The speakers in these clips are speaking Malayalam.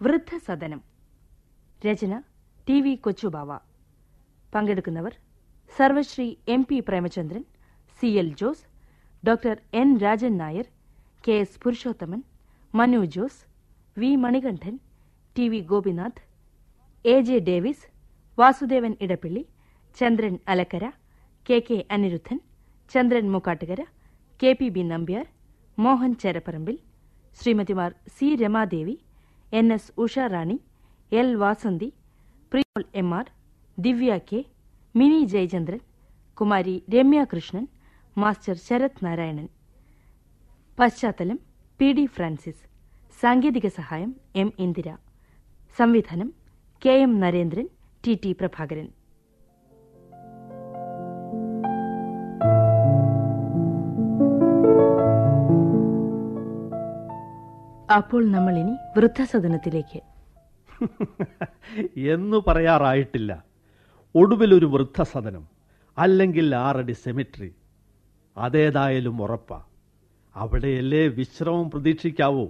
വൃദ്ധസദനം. രചന ടി വി കൊച്ചുബാവ. പങ്കെടുക്കുന്നവർ സർവശ്രീ M P Premachandran C L Jose doctor N Rajan Nair K S Purushothaman Manu Jose V Manikandan T V Gopinath A J Davis Vasudevan Edappally Chandran Alakkara K K Aniruddhan Chandran Mukkattukara K P B Nambiar Mohan Cherapparambil ശ്രീമതിമാർ C Ramadevi N S Usharani L Vasanthi Priyol M R Divya K Mini Jayachandran Kumari Ramya Krishnan master Sarath Narayanan. പശ്ചാത്തലം പി ഡി ഫ്രാൻസിസ്. സാങ്കേതിക സഹായം എം ഇന്ദിര. സംവിധാനം K M Narendran T T Prabhakaran. അപ്പോൾ നമ്മൾ ഇനി വൃദ്ധസദനത്തിലേക്ക്. എന്ന് പറയാറായിട്ടില്ല. ഒടുവിലൊരു വൃദ്ധസദനം അല്ലെങ്കിൽ ആറടി സെമിട്രി അതേതായാലും ഉറപ്പാ. അവിടെയല്ലേ വിശ്രമം പ്രതീക്ഷിക്കാവൂ.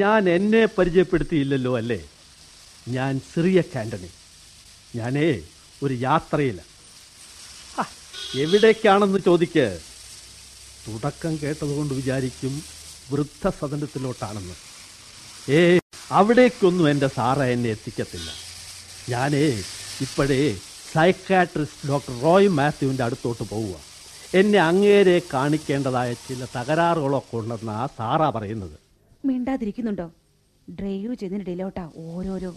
ഞാൻ എന്നെ പരിചയപ്പെടുത്തിയില്ലല്ലോ അല്ലേ? ഞാൻ സിറിയ കാൻഡണി ഞാനേ ഒരു യാത്രയില്ല ഹ, എവിടേക്കാണെന്ന് ചോദിക്ക്. തുടക്കം കേട്ടതുകൊണ്ട് വിചാരിക്കും വൃദ്ധസദനത്തിലോട്ടാണെന്ന് ഏ അവിടേക്കൊന്നും എന്റെ സാറ എന്നെ എത്തിക്കത്തില്ല. ഞാനേ ഇപ്പോഴേ സൈക്കാട്രിസ്റ്റ് ഡോക്ടർ റോയ് മാത്യുവിന്റെ അടുത്തോട്ട് പോവുക. എന്നെ അങ്ങേരെ കാണിക്കേണ്ടതായ ചില തകരാറുകളൊക്കെ ഉണ്ടെന്നാണ് സാറ പറയുന്നത്. മിണ്ടാതിരിക്കുന്നുണ്ടോ? ഡ്രൈവ് ചെയ്യുന്നതിനിടയിലോട്ടാ ഓരോരോ.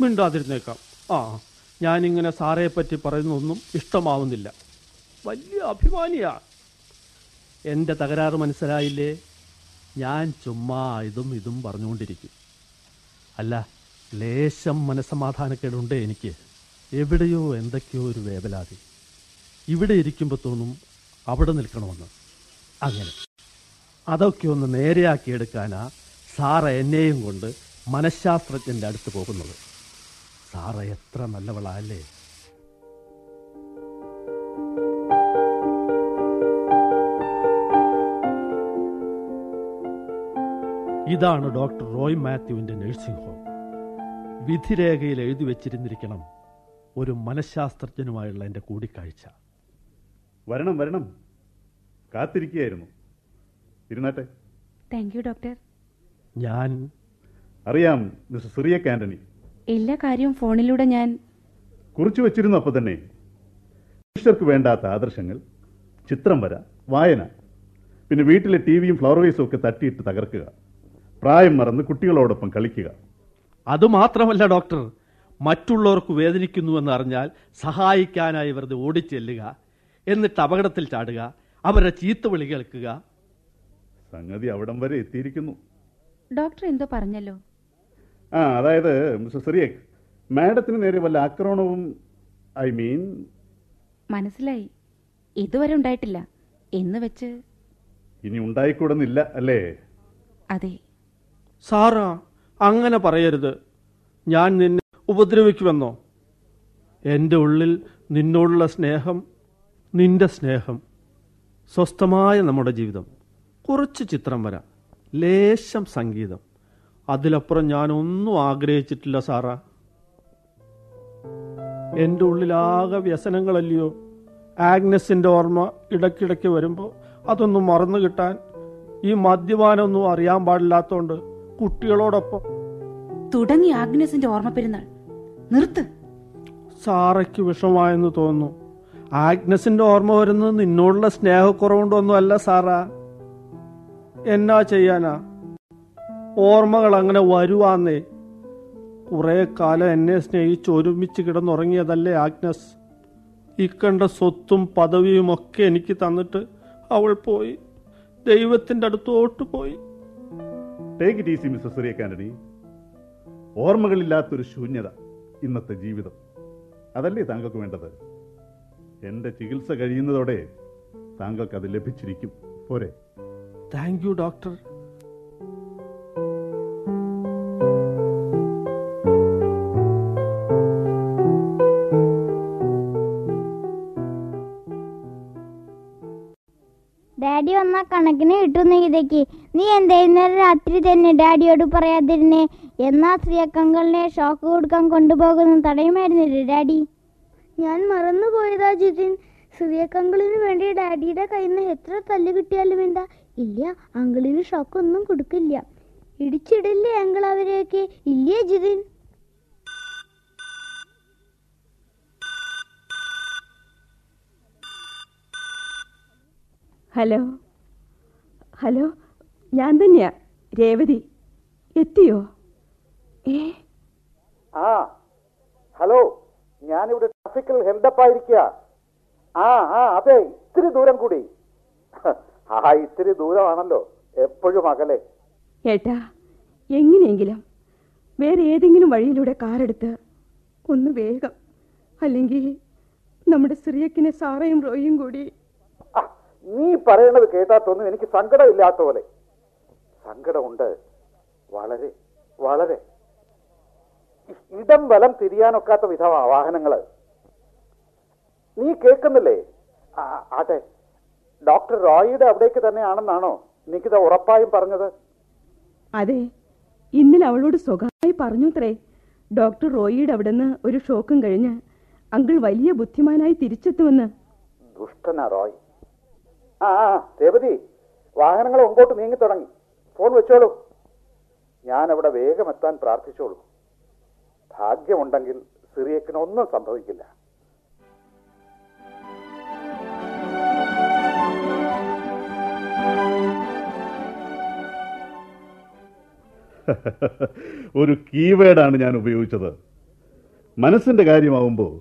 മിണ്ടാതിരുന്നേക്കാം. ആ ഞാനിങ്ങനെ സാറേ പറ്റി പറയുന്നൊന്നും ഇഷ്ടമാവുന്നില്ല. വലിയ അഭിമാനിയാ. എന്റെ തകരാറ് മനസ്സിലായില്ലേ? ഞാൻ ചുമ്മാ ഇതും ഇതും പറഞ്ഞുകൊണ്ടിരിക്കും. അല്ല ലേശം മനസ്സമാധാനക്കേടുണ്ട് എനിക്ക്. എവിടെയോ എന്തൊക്കെയോ ഒരു വേവലാതി. ഇവിടെ ഇരിക്കുമ്പോൾ തോന്നും അവിടെ നിൽക്കണമെന്ന് അങ്ങനെ. അതൊക്കെ ഒന്ന് നേരെയാക്കിയെടുക്കാനാ സാറ എന്നെയും കൊണ്ട് മനഃശാസ്ത്രജ്ഞന്റെ അടുത്ത് പോകുന്നത്. സാറ എത്ര നല്ലവളല്ലേ? ഇതാണ് ഡോക്ടർ റോയ് മാത്യുവിന്റെ നഴ്സിംഗ് ഹോം. വിധിരേഖയിൽ എഴുതി വെച്ചിരുന്നിരിക്കണം ഒരു മനഃശാസ്ത്രജ്ഞനുമായുള്ള എന്റെ കൂടിക്കാഴ്ച. വരണം വരണം. കാത്തിരിക്കുകയായിരുന്നു. ഇരുന്നാട്ടെ. താങ്ക് യു ഡോക്ടർ ഞാൻ അറിയാം മിസ്റ്റർ സിറിയ ആന്റണി. എല്ലാ കാര്യവും ഫോണിലൂടെ ഞാൻ കുറിച്ചു വെച്ചിരുന്നു അപ്പൊ തന്നെ. മനുഷ്യർക്ക് വേണ്ടാത്ത ആദർശങ്ങൾ ചിത്രം വര വായന. പിന്നെ വീട്ടിലെ ടി വിയും ഫ്ലവർ വേസും ഒക്കെ തട്ടിയിട്ട് തകർക്കുക. പ്രായം മറന്ന് കുട്ടികളോടൊപ്പം കളിക്കുക. അതുമാത്രമല്ല ഡോക്ടർ. മറ്റുള്ളവർക്ക് വേദനിക്കുന്നുവെന്ന് അറിഞ്ഞാൽ സഹായിക്കാനായി വെറുതെ ഓടിച്ചെല്ലുക എന്നിട്ട് അപകടത്തിൽ ചാടുക അവരുടെ ചീത്ത വിളി കേൾക്കുക സംഗതി അവിടം വരെ എത്തിയിരിക്കുന്നു. ഡോക്ടർ എന്തോ പറഞ്ഞല്ലോ. ആ അതായത് മിസ്റ്റർ സിറിയക് മാഡത്തിന് നേരെ വല്ല ആക്രമണവും ഐ മീൻ മനസ്സിലായി. ഇതുവരെ ഉണ്ടായിട്ടില്ല. എന്ന് വെച്ച് ഇനി ഉണ്ടായിക്കൂടുന്നില്ല അല്ലേ? അതെ. സാറാ അങ്ങനെ പറയരുത്. ഞാൻ നിന്നെ ഉപദ്രവിക്കുമെന്നോ? എന്റെ ഉള്ളിൽ നിന്നോടുള്ള സ്നേഹം നിന്റെ സ്നേഹം സ്വസ്ഥമായ നമ്മുടെ ജീവിതം. കുറച്ച് ചിത്രം വരാം. ലേശം സംഗീതം. അതിലപ്പുറം ഞാനൊന്നും ആഗ്രഹിച്ചിട്ടില്ല സാറാ. എന്റെ ഉള്ളിലാകെ വ്യസനങ്ങളല്ലയോ? ആഗ്നസിന്റെ ഓർമ്മ ഇടയ്ക്കിടയ്ക്ക് വരുമ്പോൾ അതൊന്നും മറന്നു കിട്ടാൻ ഈ മദ്യപാനൊന്നും അറിയാൻ പാടില്ലാത്തോണ്ട് കുട്ടികളോടൊപ്പം. തുടങ്ങി ആഗ്നസിന്റെ ഓർമ്മ പെരുന്നാൾ. നിർത്ത്. സാറയ്ക്ക് വിഷമായെന്ന് തോന്നുന്നു. ആഗ്നസിന്റെ ഓർമ്മ വരുന്നത് നിന്നോടുള്ള സ്നേഹക്കുറവുകൊണ്ടൊന്നും അല്ല സാറാ. എന്നാ ചെയ്യാനാ? ഓർമ്മകൾ അങ്ങനെ വരുവാന്നേ. കുറെ കാലം എന്നെ സ്നേഹിച്ച് ഒരുമിച്ച് കിടന്നുറങ്ങിയതല്ലേ ആഗ്നസ്? ഇക്കണ്ട സ്വത്തും പദവിയും ഒക്കെ എനിക്ക് തന്നിട്ട് അവൾ പോയി. ദൈവത്തിന്റെ അടുത്തോട്ട് പോയി. Take it easy mister Surekh Antony ഓർമ്മകളില്ലാത്തൊരു ശൂന്യത ഇന്നത്തെ ജീവിതം. അതല്ലേ താങ്കൾക്ക് വേണ്ടത്? എന്റെ ചികിത്സ കഴിയുന്നതോടെ താങ്കൾക്ക് അത് ലഭിച്ചിരിക്കും. പോരെ. Thank you doctor. ഡാഡി വന്നാ കണക്കിന് കിട്ടുന്ന ഇതയ്ക്ക് നീ എന്തായിരുന്നാലും രാത്രി തന്നെ ഡാഡിയോട് പറയാതിരുന്നേ. എന്നാ ശ്രീയക്കങ്കളിനെ ഷോക്ക് കൊടുക്കാൻ കൊണ്ടുപോകുന്ന തടയുമായിരുന്നില്ലേ ഡാഡി? ഞാൻ മറന്നുപോയതാ ജിതിൻ. ശ്രീയക്കങ്കളിന് വേണ്ടി ഡാഡിയുടെ കയ്യിൽ നിന്ന് എത്ര തല്ല് കിട്ടിയാലും എന്താ? ഇല്ല അങ്കിളിന് ഷോക്കൊന്നും കൊടുക്കില്ല. ഇടിച്ചിടില്ലേ അങ്കിൾ അവരെയൊക്കെ? ഇല്ലേ ജിതിൻ? ഹലോ ഹലോ ഞാൻ തന്നെയാ രേവതി. എത്തിയോ? ഏ? ആ ഹലോ ഞാനിവിടെ ട്രാഫിക്കിൽ ഹെൽഡപ്പ് ആയിരിക്കുക ആ ആ അതെ ഇത്തിരി ദൂരം കൂടി. ആ ഇത്തിരി ദൂരമാണല്ലോ. എപ്പോഴും അകലെ. ഏട്ടാ എങ്ങനെയെങ്കിലും വേറെ ഏതെങ്കിലും വഴിയിലൂടെ കാറെടുത്ത് ഒന്ന് വേഗം. അല്ലെങ്കിൽ നമ്മുടെ സിറിയക്കിനെ സാറയും റോയും കൂടി. നീ പറയണത് കേട്ടാത്തൊന്നും എനിക്ക് സങ്കടമില്ലാത്ത പോലെ. സങ്കടമുണ്ട്. വളരെ വളരെ. ഇടം വലം തിരിയാനൊക്കാത്ത വിധമാ വാഹനങ്ങൾ. നീ കേൾക്കുന്നില്ലേ? അതെ. ഡോക്ടർ റോയിയുടെ അവിടേക്ക് തന്നെയാണെന്നാണോ നികിത ഉറപ്പായും പറഞ്ഞത്? അതെ. ഇന്നലെ അവളോട് സ്വകാര്യമായി പറഞ്ഞുത്രേ. ഡോക്ടർ റോയിയുടെ അവിടെ നിന്ന് ഒരു ഷോക്കും കഴിഞ്ഞ് അങ്കിൾ വലിയ ബുദ്ധിമാനായി തിരിച്ചെത്തുമെന്ന്. ദുഷ്ടനാ റോയ്. ആ രേവതി വാഹനങ്ങൾ മുമ്പോട്ട് നീങ്ങി തുടങ്ങി ഫോൺ വെച്ചോളൂ. ഞാൻ അവിടെ വേഗം എത്താൻ പ്രാർത്ഥിച്ചോളൂ. ഭാഗ്യമുണ്ടെങ്കിൽ സിറിയക്കിനൊന്നും സംഭവിക്കില്ല. ഒരു കീവേഡാണ് ഞാൻ ഉപയോഗിച്ചത്. മനസ്സിന്റെ കാര്യമാവുമ്പോൾ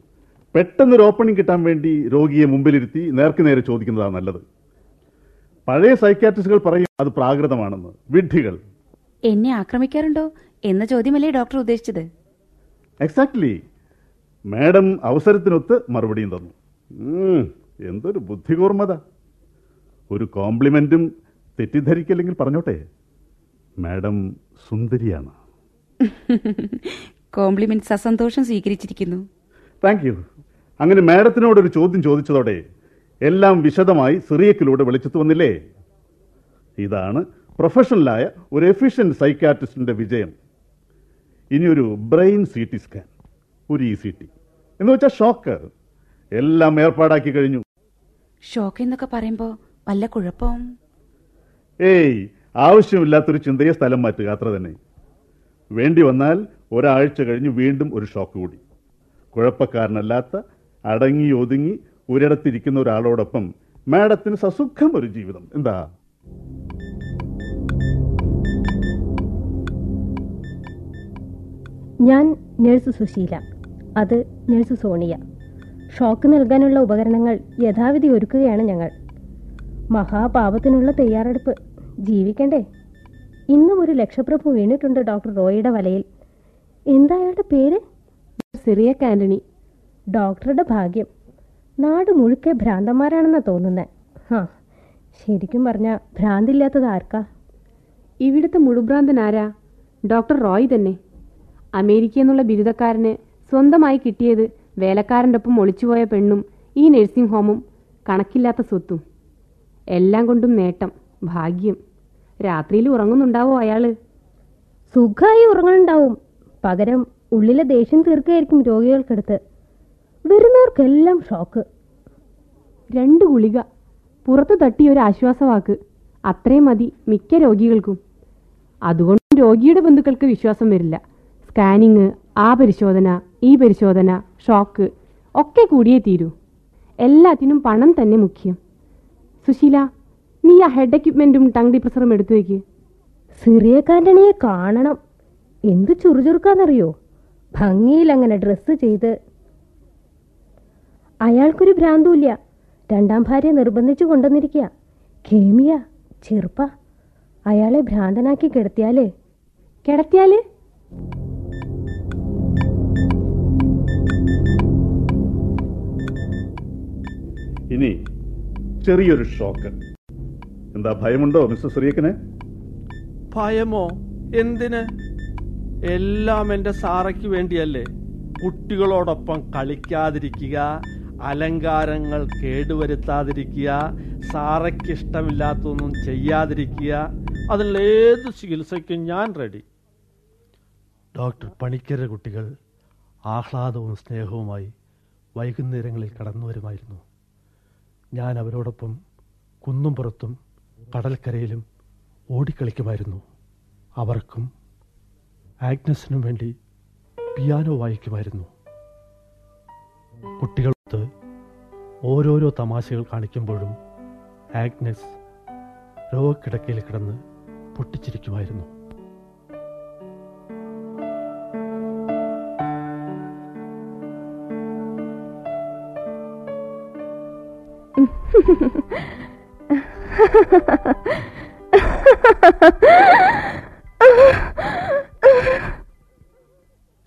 പെട്ടെന്നൊരു ഓപ്പണിംഗ് കിട്ടാൻ വേണ്ടി രോഗിയെ മുമ്പിലിരുത്തി നേർക്ക് നേരെ ചോദിക്കുന്നതാണ് നല്ലത്. പഴയ സൈക്കാട്രിസ്റ്റുകൾ പറയും അത് പ്രാകൃതമാണെന്ന്. വിഡ്ഢികൾ. എന്നെ ആക്രമിക്കാറുണ്ടോ എന്ന ചോദ്യമല്ലേ ഡോക്ടർ ഉദ്ദേശിച്ചത്. എക്സാക്ട്ലി മാഡം അവസരത്തിനൊത്ത് മറുപടിയും തന്നു. എന്തൊരു ബുദ്ധികൂർമ്മത. ഒരു കോംപ്ലിമെന്റും തെറ്റിദ്ധരിക്കല്ലെങ്കിൽ പറഞ്ഞോട്ടെ. മാഡം സുന്ദരിയാണ്. കോംപ്ലിമെന്റ് അസന്തോഷം സ്വീകരിച്ചിരിക്കുന്നു. താങ്ക് യു അങ്ങനെ മാഡത്തിനോട് ഒരു ചോദ്യം ചോദിച്ചതോടെ എല്ലാം വിശദമായി സിറിയക്കിലൂടെ വെളിച്ചത്ത് വന്നില്ലേ? ഇതാണ് പ്രൊഫഷണലായ ഒരു എഫിഷ്യന്റ് സൈക്കാട്രിസ്റ്റിന്റെ വിജയം. ഇനിയൊരു ബ്രെയിൻ സി ടി സ്കാൻ ഒരു ഇ സി ടി. എന്ന് വെച്ചാൽ ഷോക്ക്. എല്ലാം ഏർപ്പാടാക്കി കഴിഞ്ഞു. ഷോക്ക് എന്നൊക്കെ പറയുമ്പോ വല്ല കുഴപ്പം ഏയ് ആവശ്യമില്ലാത്തൊരു ചിന്തയെ സ്ഥലം മാറ്റുക അത്ര തന്നെ. വേണ്ടി വന്നാൽ ഒരാഴ്ച കഴിഞ്ഞ് വീണ്ടും ഒരു ഷോക്ക് കൂടി. കുഴപ്പക്കാരനല്ലാത്ത അടങ്ങി ഒതുങ്ങി ഒരിടത്തിരിക്കുന്ന ഒരാളോടൊപ്പം മാഡത്തിന് സസുഖം ഒരു ജീവിതം. എന്താ? ഞാൻ നഴ്സ് സുശീല. അത് നഴ്സ് സോണിയ. ഷോക്ക് നൽകാനുള്ള ഉപകരണങ്ങൾ യഥാവിധി ഒരുക്കുകയാണ് ഞങ്ങൾ. മഹാപാപത്തിനുള്ള തയ്യാറെടുപ്പ് ജീവിക്കണ്ടേ? ഇന്നും ഒരു ലക്ഷപ്രഭു വീണിട്ടുണ്ട് ഡോക്ടർ റോയിയുടെ വലയിൽ. എന്താ അയാളുടെ പേര്? സിറിയ ആന്റണി ഡോക്ടറുടെ ഭാഗ്യം. നാട് മുഴുക്കെ ഭ്രാന്തന്മാരാണെന്നാ തോന്നുന്നത് ഹാ ശരിക്കും പറഞ്ഞാൽ ഭ്രാന്തില്ലാത്തത് ആർക്കാ? ഇവിടുത്തെ മുഴുഭ്രാന്തൻ ആരാ? ഡോക്ടർ റോയ് തന്നെ. അമേരിക്ക എന്നുള്ള ബിരുദക്കാരന് സ്വന്തമായി കിട്ടിയത് വേലക്കാരന്റെ ഒപ്പം ഒളിച്ചുപോയ പെണ്ണും ഈ നഴ്സിംഗ് ഹോമും കണക്കില്ലാത്ത സ്വത്തും. എല്ലാം കൊണ്ടും നേട്ടം. ഭാഗ്യം. രാത്രിയിൽ ഉറങ്ങുന്നുണ്ടാവോ അയാൾ? സുഖമായി ഉറങ്ങുന്നുണ്ടാവും പകരം ഉള്ളിലെ ദേഷ്യം തീർക്കുകയായിരിക്കും രോഗികൾക്കടുത്ത്. വരുന്നവർക്കെല്ലാം ഷോക്ക്. രണ്ട് ഗുളിക പുറത്തു തട്ടിയ ഒരു ആശ്വാസവാക്ക്. അത്രയും മതി മിക്ക രോഗികൾക്കും. അതുകൊണ്ട് രോഗിയുടെ ബന്ധുക്കൾക്ക് വിശ്വാസം വരില്ല. സ്കാനിങ് ആ പരിശോധന ഈ പരിശോധന ഷോക്ക് ഒക്കെ കൂടിയേ തീരൂ. എല്ലാത്തിനും പണം തന്നെ മുഖ്യം. സുശീല നീ ആ ഹെഡ് എക്യുപ്മെന്റും ടങ് ഡിപ്രസറും എടുത്തു വെക്ക്. സിറിയക്കാന്റണിയെ കാണണം. എന്ത് ചുറുചുറുക്കാന്നറിയോ? ഭംഗിയിൽ അങ്ങനെ ഡ്രസ്സ് ചെയ്ത്. അയാൾക്കൊരു ഭ്രാന്തുമില്ല. രണ്ടാം ഭാര്യ നിർബന്ധിച്ചു കൊണ്ടുവന്നിരിക്കുക കേമിയ ചെറുപ്പ അയാളെ ഭ്രാന്തനാക്കി കിടത്തിയാലേ? കിടത്തിയാൽ? ഇനി ചെറിയൊരു ഷോക്ക് എന്താ ഭയമുണ്ടോ മിസ്റ്റർ സുറിയക്കനെ? ഭയമോ? എന്തിന്? എല്ലാം എന്റെ സാറയ്ക്ക് വേണ്ടിയല്ലേ. കുട്ടികളോടൊപ്പം കളിക്കാതിരിക്കുക അലങ്കാരങ്ങൾ കേടുവരുത്താതിരിക്കുക സാറയ്ക്ക് ഇഷ്ടമില്ലാത്തൊന്നും ചെയ്യാതിരിക്കുക അതിനുള്ള ഏത് ചികിത്സയ്ക്കും ഞാൻ റെഡി. ഡോക്ടർ പണിക്കര കുട്ടികൾ ആഹ്ലാദവും സ്നേഹവുമായി വൈകുന്നേരങ്ങളിൽ കടന്നു വരുമായിരുന്നു ഞാൻ അവരോടൊപ്പം കുന്നുംപുറത്തും കടൽക്കരയിലും ഓടിക്കളിക്കുമായിരുന്നു. അവർക്കും ആഗ്നസിനും വേണ്ടി പിയാനോ വായിക്കുമായിരുന്നു. കുട്ടികൾക്ക് ഓരോരോ തമാശകൾ കാണിക്കുമ്പോഴും ആഗ്നസ് രോഗക്കിടക്കയിൽ കിടന്ന് പൊട്ടിച്ചിരിക്കുമായിരുന്നു.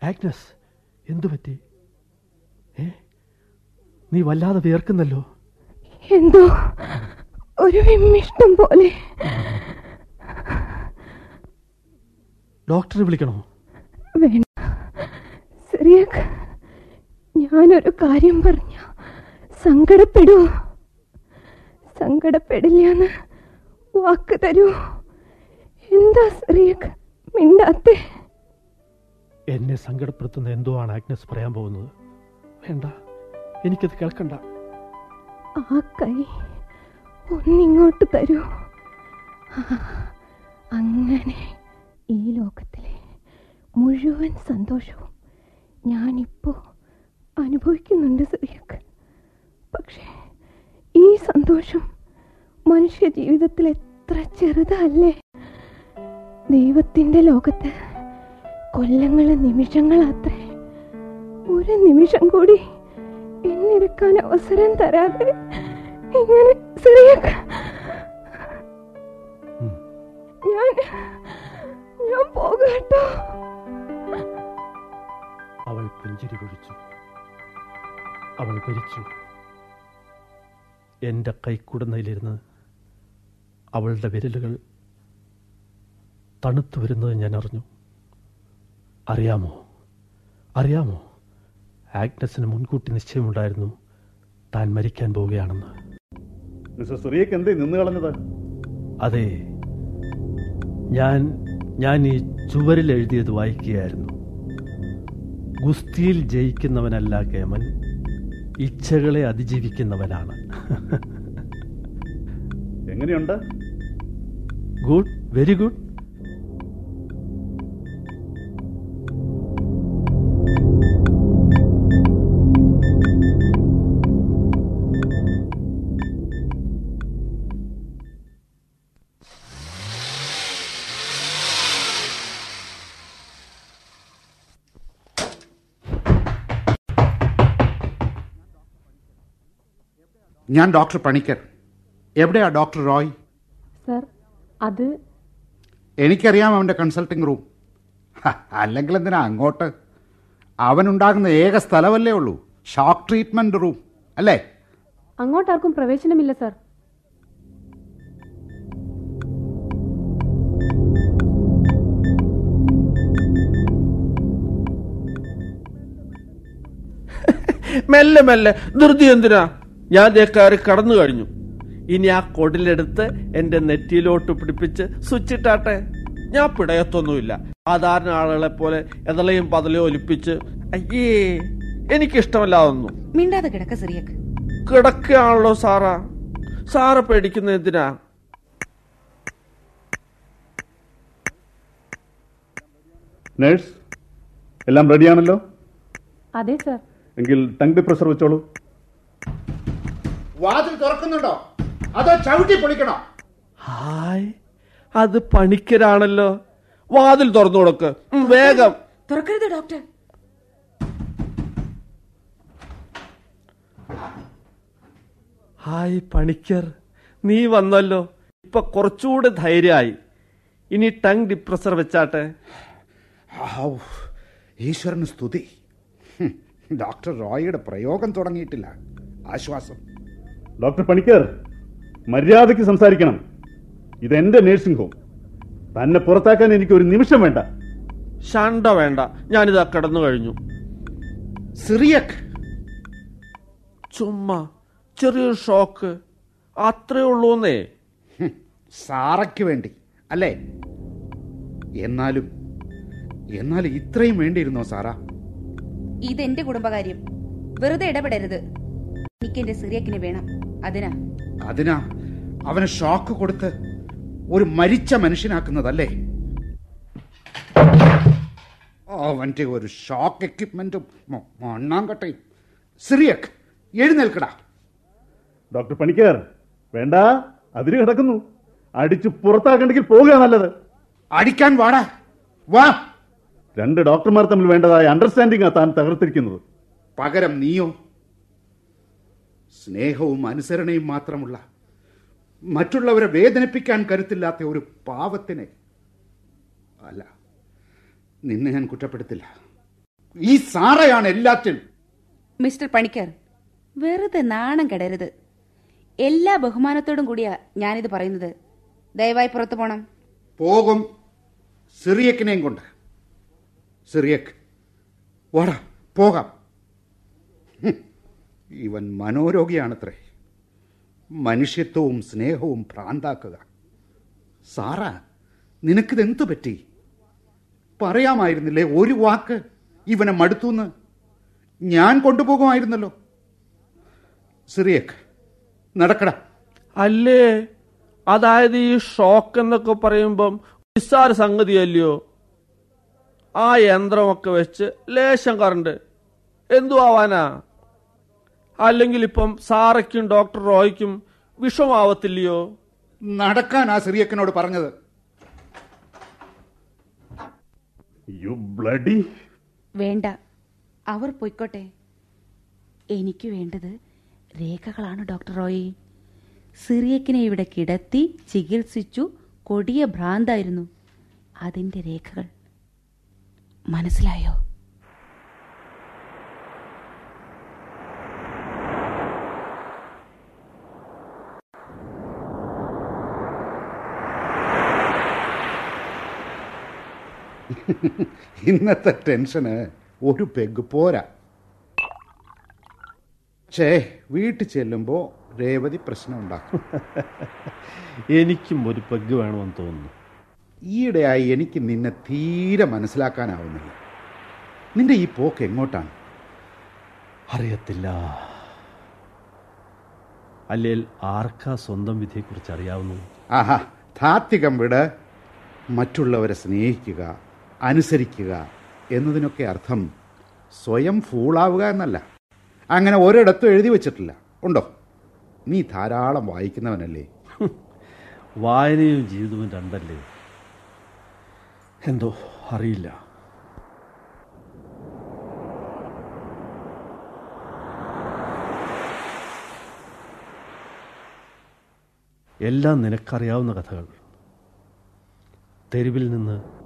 ആഗ്നസ് എന്തു പറ്റി? ഏ? നീ വല്ലാതെ വിയർക്കുന്നല്ലോ. എന്തോ? ഒരു വിമ്മിഷ്ടം പോലെ. ഡോക്ടറെ വിളിക്കണോ? വേണ്ട. സിറിയക്ക് ഞാനൊരു കാര്യം പറഞ്ഞ. തരൂ എന്താ സിറിയക്ക് മിണ്ടാത്തെ. എന്നെ സങ്കടപ്പെടുത്തുന്ന എന്തോ ആണ് ആഗ്നസ് പറയാൻ പോകുന്നത്? വേണ്ട എനിക്കത് കേൾക്കണ്ട. ആ കൈ ഒന്നിങ്ങോട്ട് തരൂ. അങ്ങനെ ഈ ലോകത്തിലെ മുഴുവൻ സന്തോഷവും ഞാനിപ്പോ അനുഭവിക്കുന്നുണ്ട് സിറിയക്ക് പക്ഷേ ഈ സന്തോഷം മനുഷ്യ ജീവിതത്തിൽ എത്ര ചെറുതല്ലേ? ദൈവത്തിന്റെ ലോകത്ത് കൊല്ലങ്ങളെ നിമിഷങ്ങളത്രേ ഒരു നിമിഷം കൂടി എന്നിരിക്കാൻ അവസരം തരാതെ ഇങ്ങനെ ചെറിയ. ഞാൻ ഞാൻ പോകട്ടോ. അവൾ പുഞ്ചിരി കുഴിച്ചു. അവൾ ഭരിച്ചു എന്റെ കൈക്കുടന്നയിലിരുന്ന് അവളുടെ വിരലുകൾ തണുത്തു വരുന്നത് ഞാൻ അറിഞ്ഞു. അറിയാമോ? അറിയാമോ? ആഗ്നസിന് മുൻകൂട്ടി നിശ്ചയമുണ്ടായിരുന്നു താൻ മരിക്കാൻ പോവുകയാണെന്ന്. മിസ്റ്റർ സുറിയക്ക് എന്തേ നിന്ന് കളഞ്ഞത്? അതെ. ഞാൻ ഞാൻ ഈ ചുവരിൽ എഴുതിയത് വായിക്കുകയായിരുന്നു. ഗുസ്തിയിൽ ജയിക്കുന്നവനല്ല കേമൻ ഇച്ഛകളെ അതിജീവിക്കുന്നവനാണ്. എങ്ങനെയുണ്ട്? ഗുഡ് വെരി ഗുഡ് ഞാൻ ഡോക്ടർ പണിക്കർ. എവിടെയാ ഡോക്ടർ റോയ്? സർ അത് എനിക്കറിയാം അവന്റെ കൺസൾട്ടിംഗ് റൂം അല്ലെങ്കിൽ എന്തിനാ അങ്ങോട്ട്? അവനുണ്ടാകുന്ന ഏക സ്ഥലമല്ലേ ഉള്ളൂ. ഷോക്ക് ട്രീറ്റ്മെന്റ് റൂം അല്ലേ? അങ്ങോട്ടാർക്കും പ്രവേശനമില്ല സാർ. മെല്ലെ മെല്ലെ. ധൃതി എന്തിനാ? ഞാൻ കയറി കടന്നു കഴിഞ്ഞു. ഇനി ആ കൊടിലെടുത്ത് എന്റെ നെറ്റിയിലോട്ട് പിടിപ്പിച്ച് സ്വിച്ചിട്ടാട്ടെ. ഞാൻ പിടയത്തൊന്നുമില്ല. സാധാരണ ആളുകളെ പോലെ എതളയും പതലയും ഒലിപ്പിച്ച് അയ്യേ എനിക്ക് അതൊന്നും മിണ്ടാതെ കിടക്ക സിറിയക്ക് കിടക്കുകയാണല്ലോ സാറാ. സാറ പേടിക്കുന്ന എന്തിനാ? നേഴ്സ് എല്ലാം റെഡിയാണല്ലോ? അതെ സർ. എങ്കിൽ ടങ് ഡിപ്രസർ വെച്ചോളൂ. വാതിൽ തുറക്കുന്നുണ്ടോ? അതോ ചവിട്ടി പൊളിക്കണോ? ഹായ് അത് പണിക്കരാണല്ലോ. വാതിൽ തുറന്നു കൊടുക്ക്. വേഗം. തുറക്കരുത് ഡോക്ടർ. ഹായ് പണിക്കർ. നീ വന്നല്ലോ. ഇപ്പൊ കുറച്ചുകൂടെ ധൈര്യമായി. ഇനി ടങ് ഡിപ്രസർ വെച്ചാട്ടെ. ഈശ്വരന് സ്തുതി. ഡോക്ടർ റോയിയുടെ പ്രയോഗം തുടങ്ങിയിട്ടില്ല. ആശ്വാസം. ഡോക്ടർ പണിക്കർ മര്യാദയ്ക്ക് സംസാരിക്കണം. ഇതെന്റെ നേഴ്സിംഗ് ഹോം തന്നെ പുറത്താക്കാൻ എനിക്ക് ഒരു നിമിഷം വേണ്ട. ശണ്ട വേണ്ട. ഞാനിതാ കടന്നു കഴിഞ്ഞു. സിറിയക്. ചുമ്മാ ചെറിയൊരു ഷോക്ക്. അത്രേ ഉള്ളൂന്നേ. സാറയ്ക്ക് വേണ്ടി. അല്ലേ? എന്നാലും എന്നാൽ ഇത്രയും വേണ്ടിയിരുന്നോ സാറാ? ഇതെന്റെ കുടുംബകാര്യം. വെറുതെ ഇടപെടരുത്. എനിക്ക് എന്റെ സിറിയക്കിന് വേണം. അതിനാ. അതിനാ അവന് ഷോക്ക് കൊടുത്ത് ഒരു മരിച്ച മനുഷ്യനാക്കുന്നതല്ലേ? അവന്റെ ഒരു ഷോക്ക് എക്യുപ്മെന്റും മ- മണ്ണാങ്കട്ടയും സിറിയക് എഴുന്നേൽക്കടാ. ഡോക്ടർ പണിക്കർ വേണ്ട അതിര് കിടക്കുന്നു. അടിച്ച് പുറത്താക്കണ്ടെങ്കിൽ പോകുക നല്ലത്. അടിക്കാൻ വാടാ. വാ. രണ്ട് ഡോക്ടർമാർ തമ്മിൽ വേണ്ടതായ അണ്ടർസ്റ്റാൻഡിംഗ് ആ താൻ തകർത്തിരിക്കുന്നത്. പകരം നീയോ? സ്നേഹവും അനുസരണയും മാത്രമുള്ള മറ്റുള്ളവരെ വേദനിപ്പിക്കാൻ കരുത്തില്ലാത്ത ഒരു പാവത്തിനെ അല്ല നിന്നെ ഞാൻ കുറ്റപ്പെടുത്തില്ല. ഈ സാറയാണ് എല്ലാറ്റിനും മിസ്റ്റർ പണിക്കർ വെറുതെ നാണം കെടരുത്. എല്ലാ ബഹുമാനത്തോടും കൂടിയാ ഞാനിത് പറയുന്നത്. ദയവായി പുറത്തു പോണം. പോകും സിറിയക്കിനെയും കൊണ്ട്. സിറിയക്ക് വാടാ പോകാം. ഇവൻ മനോരോഗിയാണത്രേ. മനുഷ്യത്വവും സ്നേഹവും ഭ്രാന്താക്കുക. സാറാ നിനക്കിതെന്തു പറ്റി? പറയാമായിരുന്നില്ലേ ഒരു വാക്ക് ഇവനെ മടുത്തുന്ന്? ഞാൻ കൊണ്ടുപോകുമായിരുന്നല്ലോ. സിറിയക്ക് നടക്കട. അല്ലേ? അതായത് ഈ ഷോക്ക് എന്നൊക്കെ പറയുമ്പം നിസ്സാര സംഗതിയല്ലയോ? ആ യന്ത്രമൊക്കെ വെച്ച് ലേശം കറണ്ട്. എന്തു ആവാനാ അല്ലെങ്കിൽ ഇപ്പം സാറയ്ക്കും ഡോക്ടർ റോയ്ക്കും വിഷമാവത്തില്ലയോ? നടക്കാൻ ആ സിറിയക്കനോട് പറഞ്ഞത്. യു ബ്ലഡി വേണ്ട. അവർ പൊയ്ക്കോട്ടെ. എനിക്ക് വേണ്ടത് രേഖകളാണ് ഡോക്ടർ റോയി. സിറിയക്കിനെ ഇവിടെ കിടത്തി ചികിത്സിച്ചു കൊടിയ ഭ്രാന്തായിരുന്നു. അതിന്റെ രേഖകൾ മനസ്സിലായോ? ഇന്നത്തെ ടെൻഷന് ഒരു പെഗ് പോരാ. ചേ വീട്ടിൽ ചെല്ലുമ്പോ രേവതി പ്രശ്നം ഉണ്ടാക്കും. എനിക്കും ഒരു പെഗ് വേണമെന്ന് തോന്നുന്നു. ഈയിടെയായി എനിക്ക് നിന്നെ തീരെ മനസ്സിലാക്കാനാവുന്നില്ല. നിന്റെ ഈ പോക്ക് എങ്ങോട്ടാണ്? അറിയത്തില്ല. അല്ലേൽ ആർക്കാ സ്വന്തം വിധിയെക്കുറിച്ച് അറിയാവുന്നു ആഹാ താത്വികം വിട്. മറ്റുള്ളവരെ സ്നേഹിക്കുക. അനുസരിക്കുക എന്നതിനൊക്കെ അർത്ഥം സ്വയം ഫൂളാവുക എന്നല്ല. അങ്ങനെ ഒരിടത്തും എഴുതി വച്ചിട്ടില്ല. ഉണ്ടോ? നീ ധാരാളം വായിക്കുന്നവനല്ലേ? വായനയും ജീവിതവും രണ്ടല്ലേ? എന്തോ അറിയില്ല. എല്ലാം നിനക്കറിയാവുന്ന കഥകൾ. തെരുവിൽ നിന്ന്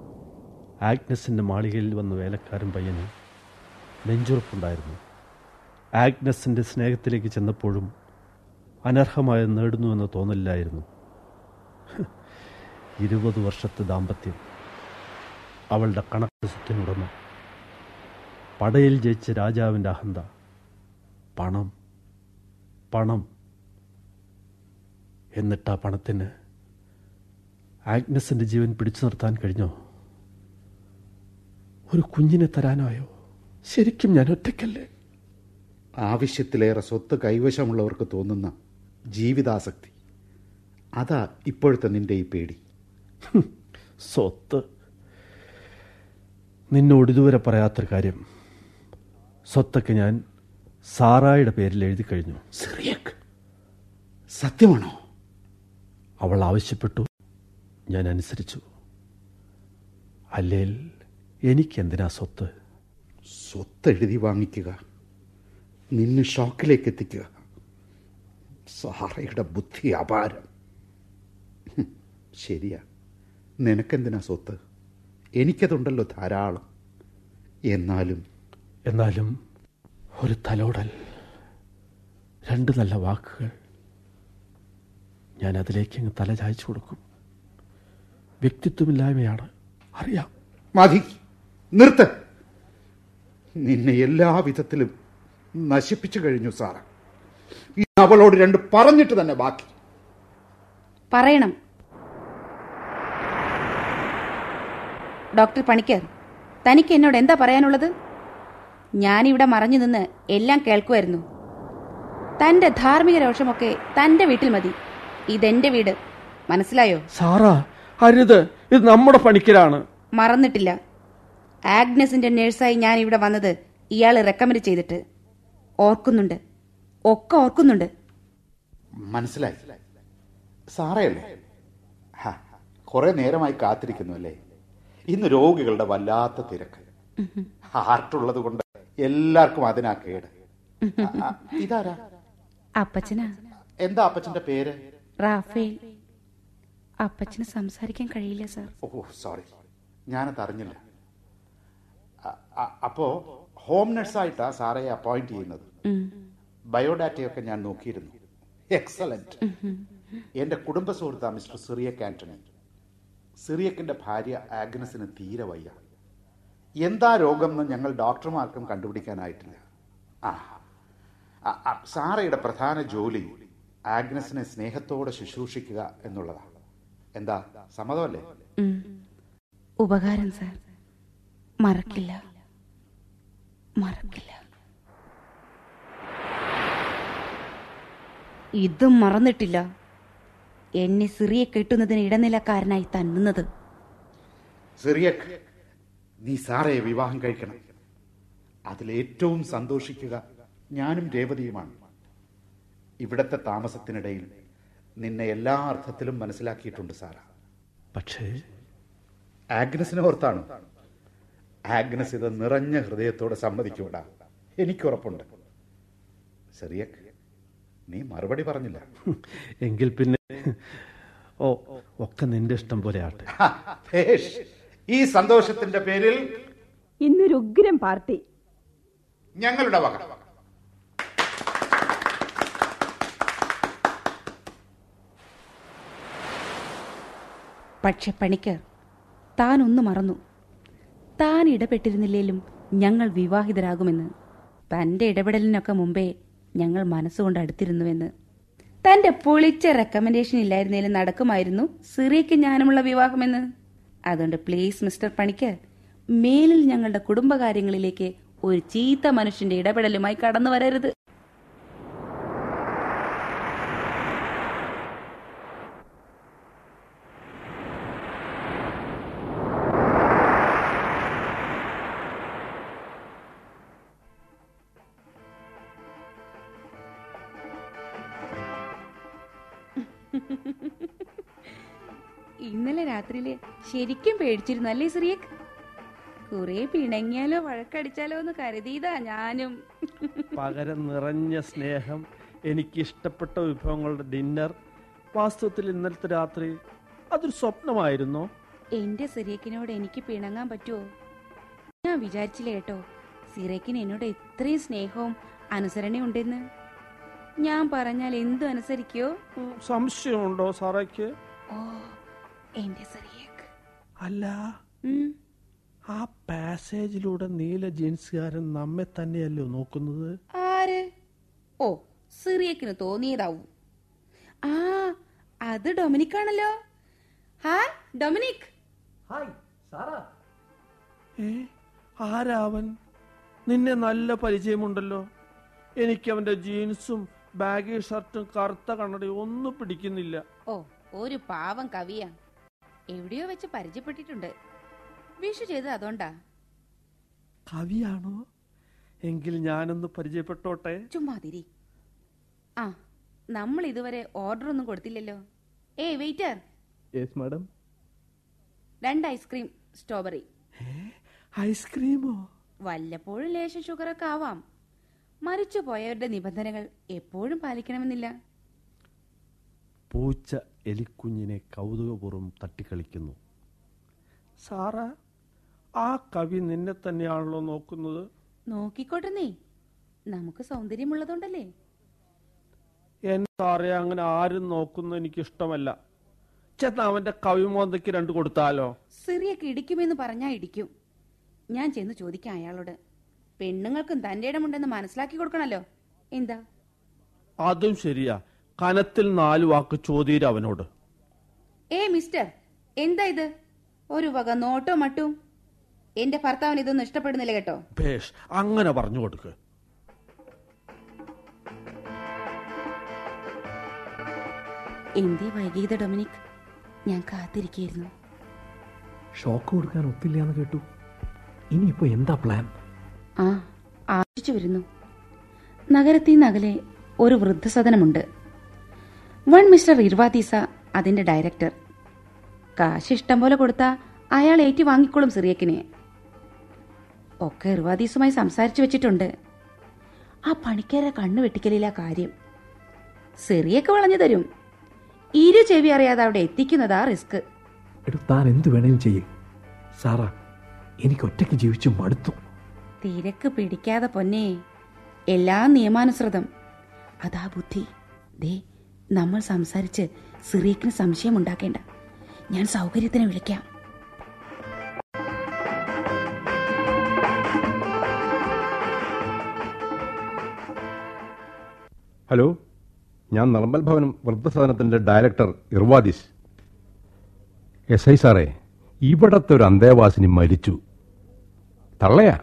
ആഗ്നസിന്റെ മാളികയിൽ വന്ന വേലക്കാരൻ പയ്യന് നെഞ്ചുറപ്പുണ്ടായിരുന്നു. ആഗ്നസിന്റെ സ്നേഹത്തിലേക്ക് ചെന്നപ്പോഴും നേടുന്നു നേടുന്നുവെന്ന് തോന്നലില്ലായിരുന്നു ഇരുപത് വർഷത്തെ ദാമ്പത്യം. അവളുടെ കണക്ക് സ്വത്തിനുടമ പടയിൽ ജയിച്ച രാജാവിന്റെ അഹന്ത. പണം. പണം. എന്നിട്ട് ആ പണത്തിന് ആഗ്നസിന്റെ ജീവൻ പിടിച്ചു നിർത്താൻ കഴിഞ്ഞോ? ഒരു കുഞ്ഞിനെ തരാനായോ? ശരിക്കും ഞാൻ ഒറ്റയ്ക്കല്ലേ? ആവശ്യത്തിലേറെ സ്വത്ത് കൈവശമുള്ളവർക്ക് തോന്നുന്ന ജീവിതാസക്തി. അതാ ഇപ്പോഴത്തെ നിന്റെ ഈ പേടി. സ്വത്ത്. നിന്നോട് ഇതുവരെ പറയാത്തൊരു കാര്യം. സ്വത്തൊക്കെ ഞാൻ സാറായുടെ പേരിൽ എഴുതി കഴിഞ്ഞു. സിറിയക് സത്യമാണോ? അവൾ ആവശ്യപ്പെട്ടു. ഞാൻ അനുസരിച്ചു. അല്ലേൽ എനിക്കെന്തിനാ സ്വത്ത്? സ്വത്ത് എഴുതി വാങ്ങിക്കുക. നിന്നെ ഷോക്കിലേക്ക് എത്തിക്കുക സാറയുടെ ബുദ്ധി അപാരം. ശരിയാ. നിനക്കെന്തിനാ സ്വത്ത്? എനിക്കതുണ്ടല്ലോ ധാരാളം. എന്നാലും എന്നാലും ഒരു തലോടൽ രണ്ട് നല്ല വാക്കുകൾ ഞാൻ അതിലേക്ക് അങ്ങ് തല ചായച്ചു കൊടുക്കും. വ്യക്തിത്വമില്ലായ്മയാണ്. അറിയാം. മതി. നിർത്ത്. നിന്നെ എല്ലാ വിധത്തിലും നശിപ്പിച്ചു കഴിഞ്ഞു സാറ. അവളോട് രണ്ട് പറഞ്ഞിട്ട് തന്നെ ബാക്കി. പറയണം. ഡോക്ടർ പണിക്കർ തനിക്ക് എന്നോട് എന്താ പറയാനുള്ളത്? ഞാനിവിടെ മറഞ്ഞു നിന്ന് എല്ലാം കേൾക്കുമായിരുന്നു. തന്റെ ധാർമ്മിക രോഷമൊക്കെ തന്റെ വീട്ടിൽ മതി. ഇതെന്റെ വീട്. മനസ്സിലായോ? സാറാ അരുത്. ഇത് നമ്മുടെ പണിക്കരാണ്. മറന്നിട്ടില്ല. ആഗ്നസിന്റെ നേഴ്സായി ഞാൻ ഇവിടെ വന്നത് ഇയാൾ റെക്കമെൻഡ് ചെയ്തിട്ട്. ഓർക്കുന്നുണ്ട്. ഒക്കെ ഓർക്കുന്നുണ്ട്. മനസ്സിലായി. സാറേ ഹാ, കുറെ നേരമായി കാത്തിരിക്കുന്നു അല്ലേ? ഇന്ന് രോഗികളുടെ വല്ലാത്ത തിരക്ക്. ഹാർട്ടുള്ളത് കൊണ്ട് എല്ലാവർക്കും അതിനാ കേട്. ഇതാരാ? അപ്പച്ചനാ. എന്താ അപ്പച്ചന്റെ പേര്? റാഫേൽ. അപ്പച്ചന് സംസാരിക്കാൻ കഴിയില്ല സാർ. ഓ സോറി. ഞാനത് അറിഞ്ഞില്ല. അപ്പോ ഹോം നഴ്സായിട്ടാ സാറെ അപ്പോയിന്റ് ചെയ്യുന്നത്. ബയോഡാറ്റയൊക്കെ ഞാൻ നോക്കിയിരുന്നു. എക്സലന്റ് എന്റെ കുടുംബ സുഹൃത്താ മിസ്റ്റർ സിറിയക് ആന്റണി. സിറിയക്കിന്റെ ഭാര്യ ആഗ്നസിന് തീരെ വയ്യ. എന്താ രോഗം എന്ന് ഞങ്ങൾ ഡോക്ടർമാർക്കും കണ്ടുപിടിക്കാനായിട്ടില്ല. ആ സാറയുടെ പ്രധാന ജോലി ആഗ്നസിനെ സ്നേഹത്തോടെ ശുശ്രൂഷിക്കുക എന്നുള്ളതാണ്. എന്താ സമ്മതമല്ലേ. ഉപകാരം സാർ. മറക്കില്ല. മറക്കില്ല. ഇതും മറന്നിട്ടില്ല. എന്നെ സിറിയെ കെട്ടുന്നതിന് ഇടനിലക്കാരനായി തന്നുന്നത്. സിറിയക്ക് നീ സാറയെ വിവാഹം കഴിക്കണം. അതിൽ ഏറ്റവും സന്തോഷിക്കുക ഞാനും രേവതിയുമാണ്. ഇവിടത്തെ താമസത്തിനിടയിൽ നിന്നെ എല്ലാ അർത്ഥത്തിലും മനസ്സിലാക്കിയിട്ടുണ്ട് സാറ. പക്ഷേ ആഗ്നസിനെ ഓർത്താണ്. ആഗ്നസ് ഇത് നിറഞ്ഞ ഹൃദയത്തോടെ സമ്മതിക്കൂടാ. എനിക്കുറപ്പുണ്ട്. സിറിയക് നീ മറുപടി പറഞ്ഞില്ല. എങ്കിൽ പിന്നെ ഓ ഒക്കെ നിന്റെ ഇഷ്ടം പോലെ ആട്ടെ ഈ സന്തോഷത്തിന്റെ പേരിൽ ഇന്നൊരു ഉഗ്രം പാർട്ടി. ഞങ്ങളുടെ വക. പക്ഷെ പണിക്കർ താൻ ഒന്ന് മറന്നു. താൻ ഇടപെട്ടിരുന്നില്ലേലും ഞങ്ങൾ വിവാഹിതരാകുമെന്ന്. തന്റെ ഇടപെടലിനൊക്കെ മുമ്പേ ഞങ്ങൾ മനസ്സുകൊണ്ട് അടുത്തിരുന്നുവെന്ന്. തന്റെ പൊളിച്ച റെക്കമെൻഡേഷൻ ഇല്ലായിരുന്നേലും നടക്കുമായിരുന്നു സിറിയയ്ക്ക് ഞാനുമുള്ള വിവാഹമെന്ന്. അതുകൊണ്ട് പ്ലീസ് മിസ്റ്റർ പണിക്കർ മേലിൽ ഞങ്ങളുടെ കുടുംബകാര്യങ്ങളിലേക്ക് ഒരു ചീത്ത മനുഷ്യന്റെ ഇടപെടലുമായി കടന്നു വരരുത് രാത്രിയിൽ ശരിക്കും പേടിച്ചിരുന്നല്ലേ അല്ലേ കുറേ കുറെ പിണങ്ങിയാലോ വഴക്കടിച്ചാലോ എന്ന് കരുതിയതാ ഞാനും. പകരം നിറഞ്ഞ സ്നേഹം എനിക്ക് ഇഷ്ടപ്പെട്ട വിഭവങ്ങളുടെ ഡിന്നർ വാസ്തവത്തിൽ ഇന്നലത്തെ രാത്രി അതൊരു സ്വപ്നമായിരുന്നോ? എന്റെ സിറിയക്കിനോട് എനിക്ക് പിണങ്ങാൻ പറ്റുമോ ഞാൻ വിചാരിച്ചില്ല കേട്ടോ സിറേക്കിന് എന്നോട് ഇത്രയും സ്നേഹവും അനുസരണയും ഉണ്ടെന്ന്. ഞാൻ പറഞ്ഞാൽ എന്തു അനുസരിക്കോ? സംശയമുണ്ടോ സാറയ്ക്ക്? ഓ എന്റെ സിറിയക്ക് അല്ല. ആ പാസേജിലൂടെ നീല ജീൻസുകാരൻ നമ്മെ തന്നെയല്ലോ നോക്കുന്നത്? ആര്? ഓ സിറിയക്കിന് തോന്നിയതാവൂ. ആ അത് ഡൊമിനിക്. ആണല്ലോ ഹായ് ഡൊമിനിക് ഏ ആരാവൻ? നിന്നെ നല്ല പരിചയമുണ്ടല്ലോ. എനിക്ക് അവന്റെ ജീൻസും ബാഗി ഷർട്ടും കറുത്ത കണ്ണടയും ഒന്നും പിടിക്കുന്നില്ല. ഓ ഒരു പാവം കവിയാ. എവിടെയോ വെച്ച് പരിചയപ്പെട്ടിട്ടുണ്ട്. വിഷു ചെയ്ത് അതുകൊണ്ടാ. കവിയാണോ? എങ്കിൽ ഞാനൊന്ന് പരിചയപ്പെട്ടോട്ടെ? ചുമ്മാതിരി. ആ നമ്മൾ ഇതുവരെ ഓർഡർ ഒന്നും കൊടുത്തില്ലല്ലോ. ഏ വെയിറ്റർ. യെസ് മാഡം രണ്ട് ഐസ്ക്രീം സ്ട്രോബെറി. ഐസ്ക്രീമോ വല്ലപ്പോഴും ലേശം ഷുഗറൊക്കെ ആവാം. മരിച്ചു പോയവരുടെ നിബന്ധനകൾ എപ്പോഴും പാലിക്കണമെന്നില്ല. പൂച്ച എലിക്കുഞ്ഞിനെ കൗതുകപൂർവം തട്ടിക്കളിക്കുന്നു. സാറ ആ കവി നിന്നെ തന്നെയാണല്ലോ നോക്കുന്നത്? നോക്കിക്കോട്ടെ നീ. നമുക്ക് സൗന്ദര്യമുള്ളതുകൊണ്ടല്ലേ എന്നെ സാറേ അങ്ങനെ ആരും നോക്കുന്ന എനിക്ക് ഇഷ്ടമല്ല ചെന്ന് അവന്റെ കവിമോന്തയ്ക്ക് രണ്ട് കൊടുത്താലോ? സിറിയൊക്കെ ഇടിക്കുമെന്ന് പറഞ്ഞാ ഇടിക്കും. ഞാൻ ചെന്ന് ചോദിക്കാം അയാളോട്. പെണ്ണുങ്ങൾക്കും തന്റെ ഇടമുണ്ടെന്ന് മനസ്സിലാക്കി കൊടുക്കണല്ലോ. എന്താ? അതും ശരിയാ. കനത്തിൽ നാല് വാക്ക് ചോദ്യം അവനോട്. ഏ മിസ്റ്റർ എന്താ ഇത്? ഒരു വക നോട്ടോ മട്ടും? എന്റെ ഭർത്താവിന് ഇതൊന്നും ഇഷ്ടപ്പെടുന്നില്ല കേട്ടോ. ഭേഷ് അങ്ങനെ പറഞ്ഞു കൊടുക്ക്. എന്തേ വൈകിയത് ഡൊമിനിക്? ഞാൻ കാത്തിരിക്കായിരുന്നു. ഷോക്ക് കൊടുക്കാൻ ഒത്തില്ല എന്ന് കേട്ടു. ഇനിയിപ്പോ എന്താ പ്ലാൻ? ആ ആശിച്ചു വരുന്നു. നഗരത്തിൽ നിന്ന് അകലെ ഒരു വൃദ്ധസദനമുണ്ട്. വൺ മിസ്റ്റർ ഇർവാദീസ അതിന്റെ ഡയറക്ടർ. കാശ് ഇഷ്ടം പോലെ കൊടുത്താ അയാൾ ഏറ്റി വാങ്ങിക്കോളും സിറിയക്കിനെ. ഒക്കെ ഇർവാദീസുമായി സംസാരിച്ചു വെച്ചിട്ടുണ്ട്. ആ പണിക്കാരെ കണ്ണു വെട്ടിക്കലില്ല കാര്യം. സിറിയൊക്കെ വളഞ്ഞു തരും. ഇരു ചെവി അറിയാതെ അവിടെ എത്തിക്കുന്നതാ റിസ്ക്. താൻ എന്ത് വേണേലും ചെയ്യും. സാറാ എനിക്ക് ഒറ്റയ്ക്ക് ജീവിച്ചു മടുത്തു. തിരക്ക് പിടിക്കാതെ പൊന്നേ. എല്ലാം നിയമാനുസൃതം. അതാ ബുദ്ധി. ദേ നമ്മൾ സംസാരിച്ച് സിറിയക്കിന് സംശയം ഉണ്ടാക്കേണ്ട. ഞാൻ സൗകര്യത്തിന് വിളിക്കാം. ഹലോ ഞാൻ നളമ്പൽ ഭവനം വൃദ്ധസദനത്തിന്റെ ഡയറക്ടർ ഇർവാദിസ്. എസ് ഐ സാറേ ഇവിടത്തെ ഒരു അന്തേവാസിനി മരിച്ചു. തള്ളയാ?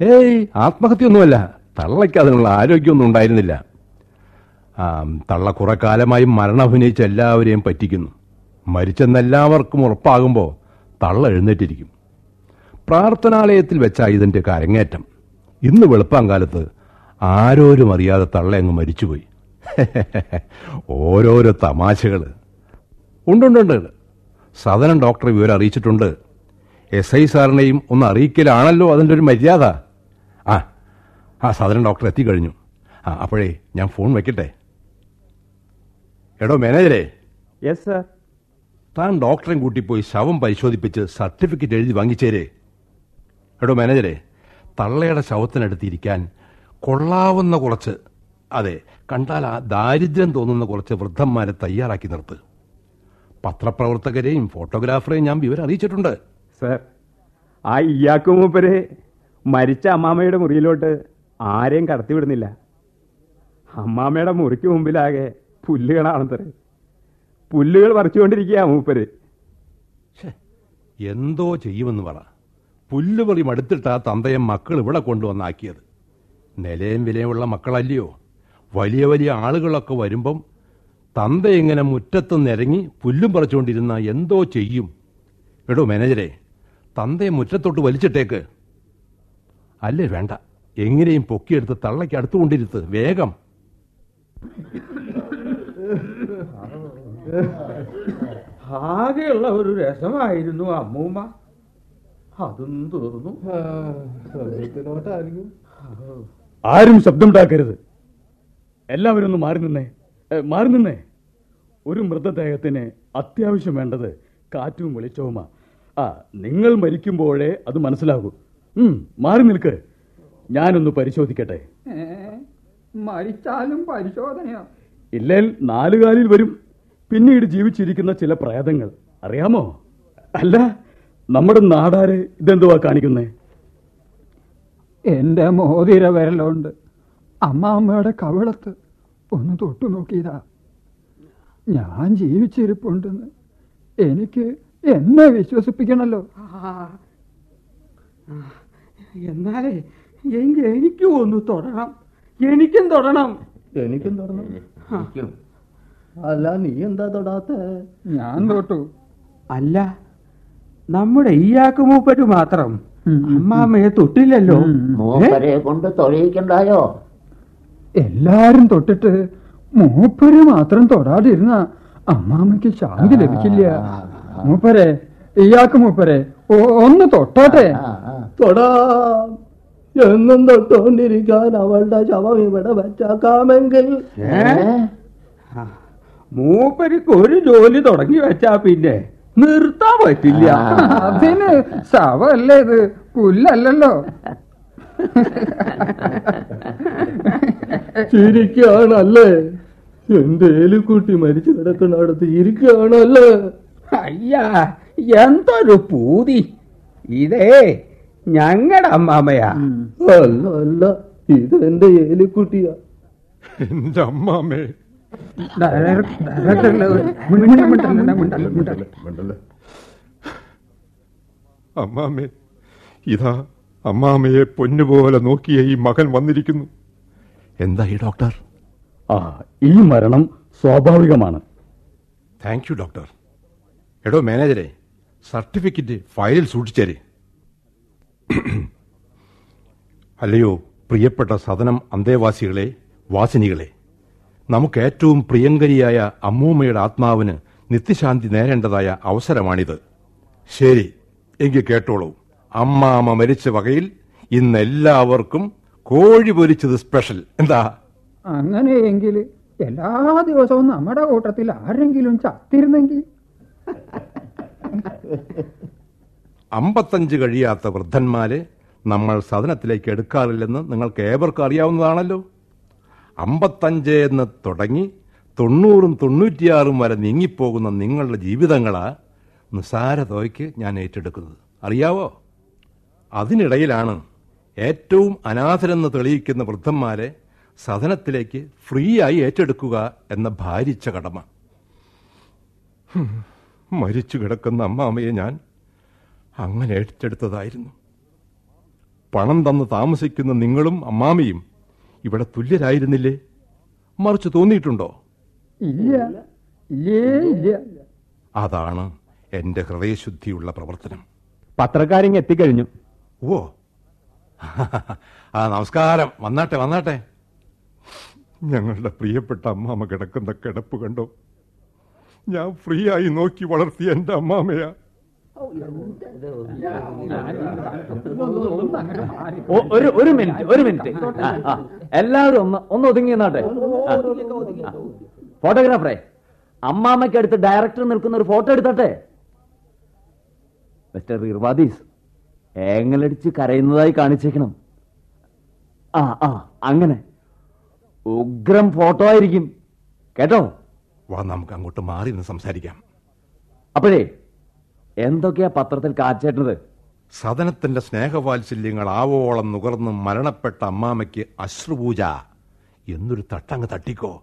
ഏയ് ആത്മഹത്യയൊന്നുമല്ല. തള്ളയ്ക്ക് അതിനുള്ള ആരോഗ്യമൊന്നും ഉണ്ടായിരുന്നില്ല. തള്ള കുറെ കാലമായി മരണം അഭിനയിച്ച എല്ലാവരെയും പറ്റിക്കുന്നു. മരിച്ചെന്നെല്ലാവർക്കും ഉറപ്പാകുമ്പോൾ തള്ള എഴുന്നേറ്റിരിക്കും. പ്രാർത്ഥനാലയത്തിൽ വെച്ചാ ഇതിന്റെ കരങ്ങേറ്റം. ഇന്ന് വെളുപ്പാങ്കാലത്ത് ആരോരും അറിയാതെ തള്ള അങ്ങ് മരിച്ചുപോയി. ഓരോരോ തമാശകൾ ഉണ്ടുണ്ടുണ്ട്. സദനം ഡോക്ടർ വിവരം അറിയിച്ചിട്ടുണ്ട്. എസ് ഐ സാറിനെയും ഒന്ന് അറിയിക്കലാണല്ലോ അതിന്റെ ഒരു മര്യാദ. ആ ആ സദനം ഡോക്ടർ എത്തിക്കഴിഞ്ഞു. ആ അപ്പോഴേ ഞാൻ ഫോൺ വെക്കട്ടെ. എടോ മാനേജരെ യെസ് സർ താൻ ഡോക്ടറെ കൂട്ടി പോയി ശവം പരിശോധിപ്പിച്ച് സർട്ടിഫിക്കറ്റ് എഴുതി വാങ്ങിച്ചേരേ. എടോ മാനേജരെ തള്ളയുടെ ശവത്തിനടുത്തിരിക്കാൻ കൊള്ളാവുന്ന കുറച്ച് അതെ കണ്ടാൽ ആ ദാരിദ്ര്യം തോന്നുന്ന കുറച്ച് വൃദ്ധന്മാരെ തയ്യാറാക്കി നിർത്ത്. പത്രപ്രവർത്തകരെയും ഫോട്ടോഗ്രാഫറെയും ഞാൻ വിവരം അറിയിച്ചിട്ടുണ്ട്. സർ ആ ഇയാക്കു മൂപ്പര് മരിച്ച അമ്മാമ്മയുടെ മുറിയിലോട്ട് ആരെയും കടത്തിവിടുന്നില്ല. അമ്മാമ്മയുടെ മുറിക്ക് മുമ്പിലാകെ പുല്ലുകളാണത്രേ പുല്ലുകൾ പറിച്ചുകൊണ്ടിരിക്കുക മൂപ്പര്. എന്തോ ചെയ്യുമെന്ന് പറ. പുല്ലുപറി മടുത്തിട്ടാ തന്തയെ മക്കൾ ഇവിടെ കൊണ്ടുവന്നാക്കിയത്. നിലയും വിലയുമുള്ള മക്കളല്ലയോ? വലിയ വലിയ ആളുകളൊക്കെ വരുമ്പം തന്ത ഇങ്ങനെ മുറ്റത്ത് നിരങ്ങി പുല്ലും പറിച്ചുകൊണ്ടിരുന്ന എന്തോ ചെയ്യും. എടോ മാനേജരെ തന്തയെ മുറ്റത്തോട്ട് വലിച്ചിട്ടേക്ക്. അല്ലേ വേണ്ട എങ്ങനെയും പൊക്കിയെടുത്ത് തള്ളയ്ക്ക് അടുത്തുകൊണ്ടിരുത്ത് വേഗം. ആകെയുള്ള ഒരു രസമായിരുന്നു അമ്മൂമ്മ. അതും തീർന്നു. ആരും ശബ്ദമുണ്ടാക്കരുത്. എല്ലാവരും ഒന്ന് മാറി നിന്നേ. മാറി നിന്നേ. ഒരു മൃതദേഹത്തിന് അത്യാവശ്യം വേണ്ടത് കാറ്റും വെളിച്ചവുമാ. ആ നിങ്ങൾ മരിക്കുമ്പോഴേ അത് മനസ്സിലാകൂ. ഉം, മാറി നിൽക്ക്. ഞാനൊന്ന് പരിശോധിക്കട്ടെ. മരിച്ചാലും പരിശോധനയോ. ഇല്ലേൽ നാലുകാലിൽ വരും. പിന്നീട് ജീവിച്ചിരിക്കുന്ന ചില പ്രേതങ്ങൾ അറിയാമോ? അല്ല നമ്മുടെ നാടാരെ ഇതെന്തുവാ കാണിക്കുന്നേ? എന്റെ മോതിര വിരലുണ്ട്. അമ്മാമ്മയുടെ കവിളത്ത് ഒന്ന് തൊട്ടു നോക്കിയതാ. ഞാൻ ജീവിച്ചിരിപ്പുണ്ടെന്ന് എനിക്ക് എന്നെ വിശ്വസിപ്പിക്കണല്ലോ. എന്നാലേ എങ്കിൽ എനിക്കും ഒന്ന് തൊടണം. എനിക്കും തൊടണം. എനിക്കും തൊടണം. അല്ല നീ എന്താ തൊടാത്ത? ഞാൻ തൊട്ടു. അല്ല നമ്മുടെ ഈയാക്ക് മൂപ്പര് മാത്രം. അമ്മാമ്മയെ തൊട്ടില്ലല്ലോ. മൂപ്പരെ കൊണ്ട് തൊഴിയിക്കണ്ടായോ? എല്ലാരും തൊട്ടിട്ട് മൂപ്പര് മാത്രം തൊടാതിരുന്ന അമ്മാമ്മയ്ക്ക് ശാന്തി ലഭിക്കില്ല മൂപ്പരെ ഇയാൾക്ക് മൂപ്പരെ ഒന്ന് തൊട്ടാട്ടെ. തൊടാം. എന്നും തൊട്ടുകൊണ്ടിരിക്കാൻ അവളുടെ ശവം ഇവിടെ വെച്ചാക്കാമെങ്കിൽ. മൂപ്പരിക്ക് ഒരു ജോലി തുടങ്ങി വെച്ചാ പിന്നെ നിർത്താൻ പറ്റില്ല. അതിന് ശവല്ലേ ഇത്? പുല്ലല്ലല്ലോ. ചിരിക്കുകയാണല്ലേ? എന്റെ ഏലിക്കുട്ടി മരിച്ചു കിടക്കുന്നിടത്ത് ഇരിക്കുകയാണല്ലേ? അയ്യാ എന്തൊരു പൂതി. ഇതേ ഞങ്ങളുടെ അമ്മാമയാ. അല്ല അല്ല ഇത് എന്റെ ഏലിക്കുട്ടിയാ. എന്റെ അമ്മാമേ. അമ്മാമേ ഇതാ അമ്മാമയെ പൊന്നുപോലെ നോക്കിയ ഈ മകൻ വന്നിരിക്കുന്നു. എന്താ ഈ ഡോക്ടർ? ആ ഈ മരണം സ്വാഭാവികമാണ്. Thank you doctor. എടോ മാനേജരെ സർട്ടിഫിക്കറ്റ് ഫയലിൽ സൂക്ഷിച്ചേരെ. അല്ലയോ പ്രിയപ്പെട്ട സദനം അന്തേവാസികളെ വാസിനികളെ. നമുക്ക് ഏറ്റവും പ്രിയങ്കരിയായ അമ്മൂമ്മയുടെ ആത്മാവിന് നിത്യശാന്തി നേരേണ്ടതായ അവസരമാണിത്. ശരി എങ്കിൽ കേട്ടോളൂ. അമ്മാമ്മ മരിച്ച വകയിൽ ഇന്ന് എല്ലാവർക്കും കോഴി പൊരിച്ചത് സ്പെഷ്യൽ. എന്താ? അങ്ങനെയെങ്കിൽ എല്ലാ ദിവസവും നമ്മുടെ കൂട്ടത്തിൽ ആരെങ്കിലും ചത്തിരുന്നെങ്കിൽ? അമ്പത്തഞ്ച് കഴിയാത്ത വൃദ്ധന്മാരെ നമ്മൾ സദനത്തിലേക്ക് എടുക്കാറില്ലെന്ന് നിങ്ങൾക്ക് ഏവർക്കും അറിയാവുന്നതാണല്ലോ. അമ്പത്തഞ്ച് എന്ന് തുടങ്ങി തൊണ്ണൂറും തൊണ്ണൂറ്റിയാറും വരെ നീങ്ങിപ്പോകുന്ന നിങ്ങളുടെ ജീവിതങ്ങളാ നിസാര തുകയ്ക്ക് ഞാൻ ഏറ്റെടുക്കുന്നത്. അറിയാവോ? അതിനിടയിലാണ് ഏറ്റവും അനാഥരെന്ന് തെളിയിക്കുന്ന വൃദ്ധന്മാരെ സദനത്തിലേക്ക് ഫ്രീ ആയി ഏറ്റെടുക്കുക എന്ന ഭാരിച്ച കടമ. മരിച്ചു കിടക്കുന്ന അമ്മാമയെ ഞാൻ അങ്ങനെ ഏറ്റെടുത്തതായിരുന്നു. പണം തന്ന് താമസിക്കുന്ന നിങ്ങളും അമ്മാമയും ഇവിടെ തുല്യരായിരുന്നില്ലേ? മറിച്ച് തോന്നിയിട്ടുണ്ടോ? അതാണ് എന്റെ ഹൃദയശുദ്ധിയുള്ള പ്രവർത്തനം. പത്രക്കാരിങ് എത്തിക്കഴിഞ്ഞു. ഓ. ആ നമസ്കാരം. വന്നാട്ടെ വന്നാട്ടെ. ഞങ്ങളുടെ പ്രിയപ്പെട്ട അമ്മാമ കിടക്കുന്ന കിടപ്പ് കണ്ടോ? ഞാൻ ഫ്രീ ആയി നോക്കി വളർത്തിയ എന്റെ അമ്മാമയാ. ഒരു ഒരു മിനിറ്റ് ഒരു മിനിറ്റ്. എല്ലാവരും ഒന്ന് ഒന്ന് ഒതുങ്ങി നിന്നാട്ടെ. ആ. ഫോട്ടോഗ്രാഫറെ അമ്മാമ്മയ്ക്ക് അടുത്ത് ഡയറക്ടർ നിൽക്കുന്ന ഒരു ഫോട്ടോ എടുത്തട്ടെ മിസ്റ്റർ ഇർവാദീസ് ഏങ്ങലടിച്ച് കരയുന്നതായി കാണിച്ചേക്കണം ആ ആ അങ്ങനെ ഉഗ്രം ഫോട്ടോ ആയിരിക്കും കേട്ടോ വാ നമുക്ക് അങ്ങോട്ട് മാറി നിന്ന് സംസാരിക്കാം അപ്പോഴേ എന്തൊക്കെയാ പത്രത്തിൽ കാച്ചേട്ടത്? സദനത്തിന്റെ സ്നേഹവാത്സല്യങ്ങൾ ആവോളം നുകർന്ന് മരണപ്പെട്ട അമ്മാമയ്ക്ക് അശ്രുപൂജ. എന്നൊരു തട്ടങ്ങ് തട്ടിക്കോ.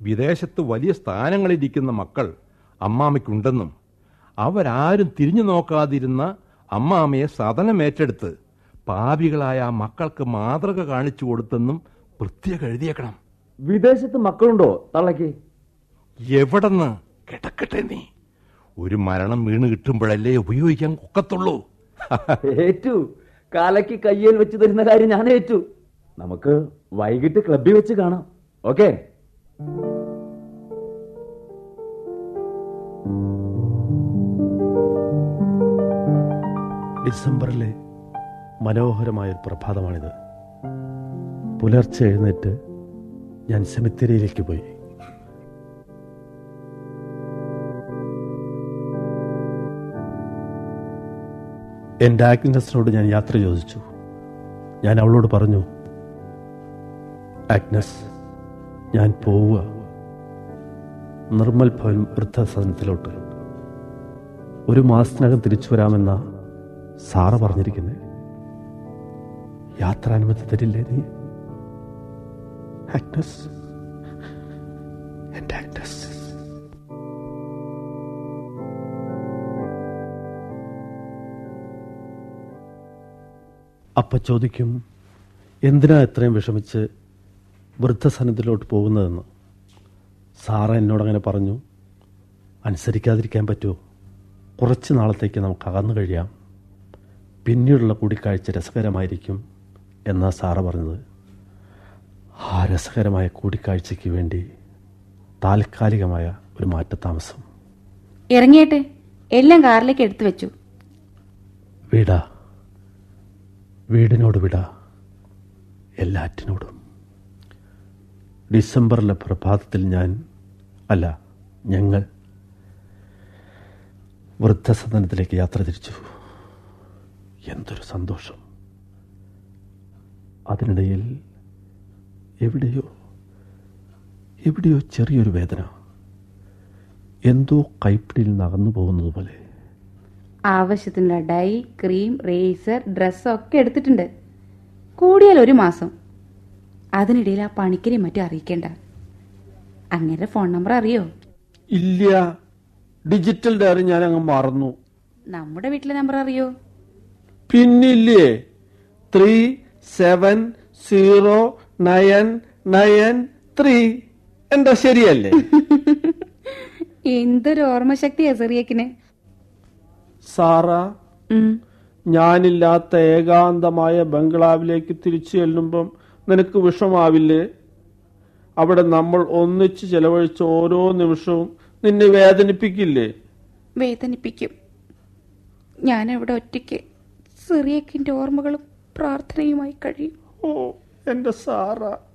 വിദേശത്ത് വലിയ സ്ഥാനങ്ങളിരിക്കുന്ന മക്കൾ അമ്മാമയ്ക്കുണ്ടെന്നും അവരാരും തിരിഞ്ഞു നോക്കാതിരുന്ന അമ്മാമയെ സദനമേറ്റെടുത്ത് പാവികളായ പാപികളായ ആ മക്കൾക്ക് മാതൃക കാണിച്ചു കൊടുത്തെന്നും പ്രത്യേക എഴുതിയേക്കണം. വിദേശത്ത് മക്കളുണ്ടോ തള്ളയ്ക്ക്? എവിടെന്ന്? കിടക്കട്ടെ നീ. ഒരു മരണം വീണ് കിട്ടുമ്പോഴല്ലേ ഉപയോഗിക്കാൻ ഒക്കത്തുള്ളൂ. ഏറ്റു. കാലയ്ക്ക് കയ്യിൽ വെച്ച് തരുന്ന കാര്യം ഞാൻ ഏറ്റു. നമുക്ക് വൈകിട്ട് ക്ലബിൽ വെച്ച് കാണാം. ഓക്കെ? ഡിസംബറിലെ മനോഹരമായ ഒരു പ്രഭാതമാണിത്. പുലർച്ചെ എഴുന്നേറ്റ് ഞാൻ സെമിത്തേരിയിലേക്ക് പോയി. എന്റെ ആഗ്നസിനോട് ഞാൻ യാത്ര ചോദിച്ചു. ഞാൻ അവളോട് പറഞ്ഞു ആഗ്നസ് ഞാൻ പോവുക. നിർമ്മൽ ഭവൻ വൃദ്ധസദനത്തിലോട്ട്. ഒരു മാസത്തിനകം തിരിച്ചു വരാമെന്ന സാറ പറഞ്ഞിരിക്കുന്നത് യാത്രാനുമതി തരില്ലേ നീ? ആഗ്നസ് അപ്പ ചോദിക്കും എന്തിനാ ഇത്രയും വിഷമിച്ച് വൃദ്ധസനത്തിലോട്ട് പോകുന്നതെന്ന്? സാറ എന്നോടങ്ങനെ പറഞ്ഞു അനുസരിക്കാതിരിക്കാൻ പറ്റുമോ? കുറച്ച് നാളത്തേക്ക് നമുക്ക് അകന്നു കഴിയാം. പിന്നീടുള്ള കൂടിക്കാഴ്ച രസകരമായിരിക്കും എന്നാ സാറ പറഞ്ഞത്. ആ രസകരമായ കൂടിക്കാഴ്ചയ്ക്ക് വേണ്ടി താൽക്കാലികമായ ഒരു മാറ്റത്താമസം ഇറങ്ങിയട്ടെ. എല്ലാം കാറിലേക്ക് എടുത്തു വെച്ചു വീടാ. വീടിനോട് വിട എല്ലാറ്റിനോടും. ഡിസംബറിലെ പ്രഭാതത്തിൽ ഞാൻ അല്ല ഞങ്ങൾ വൃദ്ധസദനത്തിലേക്ക് യാത്ര തിരിച്ചു. എന്തൊരു സന്തോഷം. അതിനിടയിൽ എവിടെയോ എവിടെയോ ചെറിയൊരു വേദന. എന്തോ കൈപ്പിടിയിൽ നടന്നു പോകുന്നതുപോലെ പോകുന്നത് പോലെ. ആവശ്യത്തിനുള്ള ഡൈ ക്രീം റേസർ ഡ്രസ്സൊക്കെ എടുത്തിട്ടുണ്ട്. കൂടിയാൽ ഒരു മാസം. അതിനിടയിൽ ആ പണിക്കരെ മറ്റും അറിയിക്കേണ്ട. അങ്ങനെ ഫോൺ നമ്പർ അറിയോ? ഇല്ല. ഡിജിറ്റൽ ഡയറി ഞാൻ അങ്ങ് മറന്നു. നമ്മുടെ വീട്ടിലെ നമ്പർ അറിയോ? പിന്നില്ലേ? Three seven zero nine nine three. എന്താ ശരിയല്ലേ? എന്തൊരു ഓർമ്മശക്തിയാ ചെറിയക്കിന് സാറ ഞാനില്ലാത്ത ഏകാന്തമായ ബംഗ്ലാവിലേക്ക് തിരിച്ചു ചെല്ലുമ്പം നിനക്ക് വിഷമാവില്ലേ? അവിടെ നമ്മൾ ഒന്നിച്ച് ചെലവഴിച്ച ഓരോ നിമിഷവും നിന്നെ വേദനിപ്പിക്കില്ലേ? വേദനിപ്പിക്കും. ഞാൻ അവിടെ ഒറ്റയ്ക്ക് സിറിയക്കിന്റെ ഓർമ്മകളും പ്രാർത്ഥനയുമായി കഴിയും. ഓ എന്റെ സാറ.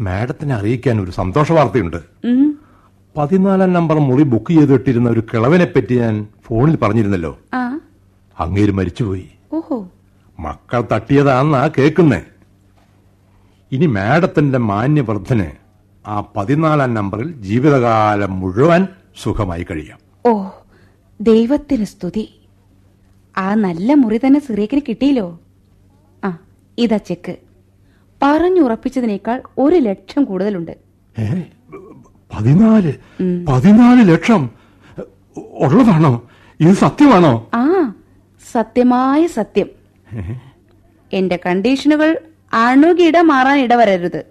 മാഡത്തിനെ അറിയിക്കാൻ ഒരു സന്തോഷ വാർത്തയുണ്ട്. പതിനാലാം നമ്പർ മുറി ബുക്ക് ചെയ്തിട്ടിരുന്ന ഒരു കിളവനെ പറ്റി ഞാൻ ഫോണിൽ പറഞ്ഞിരുന്നല്ലോ. അങ്ങേര് മരിച്ചുപോയി. ഓഹോ. മക്കൾ തട്ടിയതാന്നാ കേക്കുന്നേ ഇനി മാഡത്തിന്റെ മാന്യവർദ്ധന് ആ പതിനാലാം നമ്പറിൽ ജീവിതകാലം മുഴുവൻ സുഖമായി കഴിയാം. ഓ ദൈവത്തിന് സ്തുതി. ആ നല്ല മുറി തന്നെ സിറിയക്കിന് കിട്ടിയില്ലോ. ആ ഇതാ ചെക്ക്. പറഞ്ഞുറപ്പിച്ചതിനേക്കാൾ ഒരു ലക്ഷം കൂടുതലുണ്ട്. പതിനാല് പതിനാല് ലക്ഷം ഉള്ളതാണോ? ഇത് സത്യമാണോ? ആ സത്യമായ സത്യം. എന്റെ കണ്ടീഷനുകൾ അണുകിട മാറാൻ ഇടവരരുത്.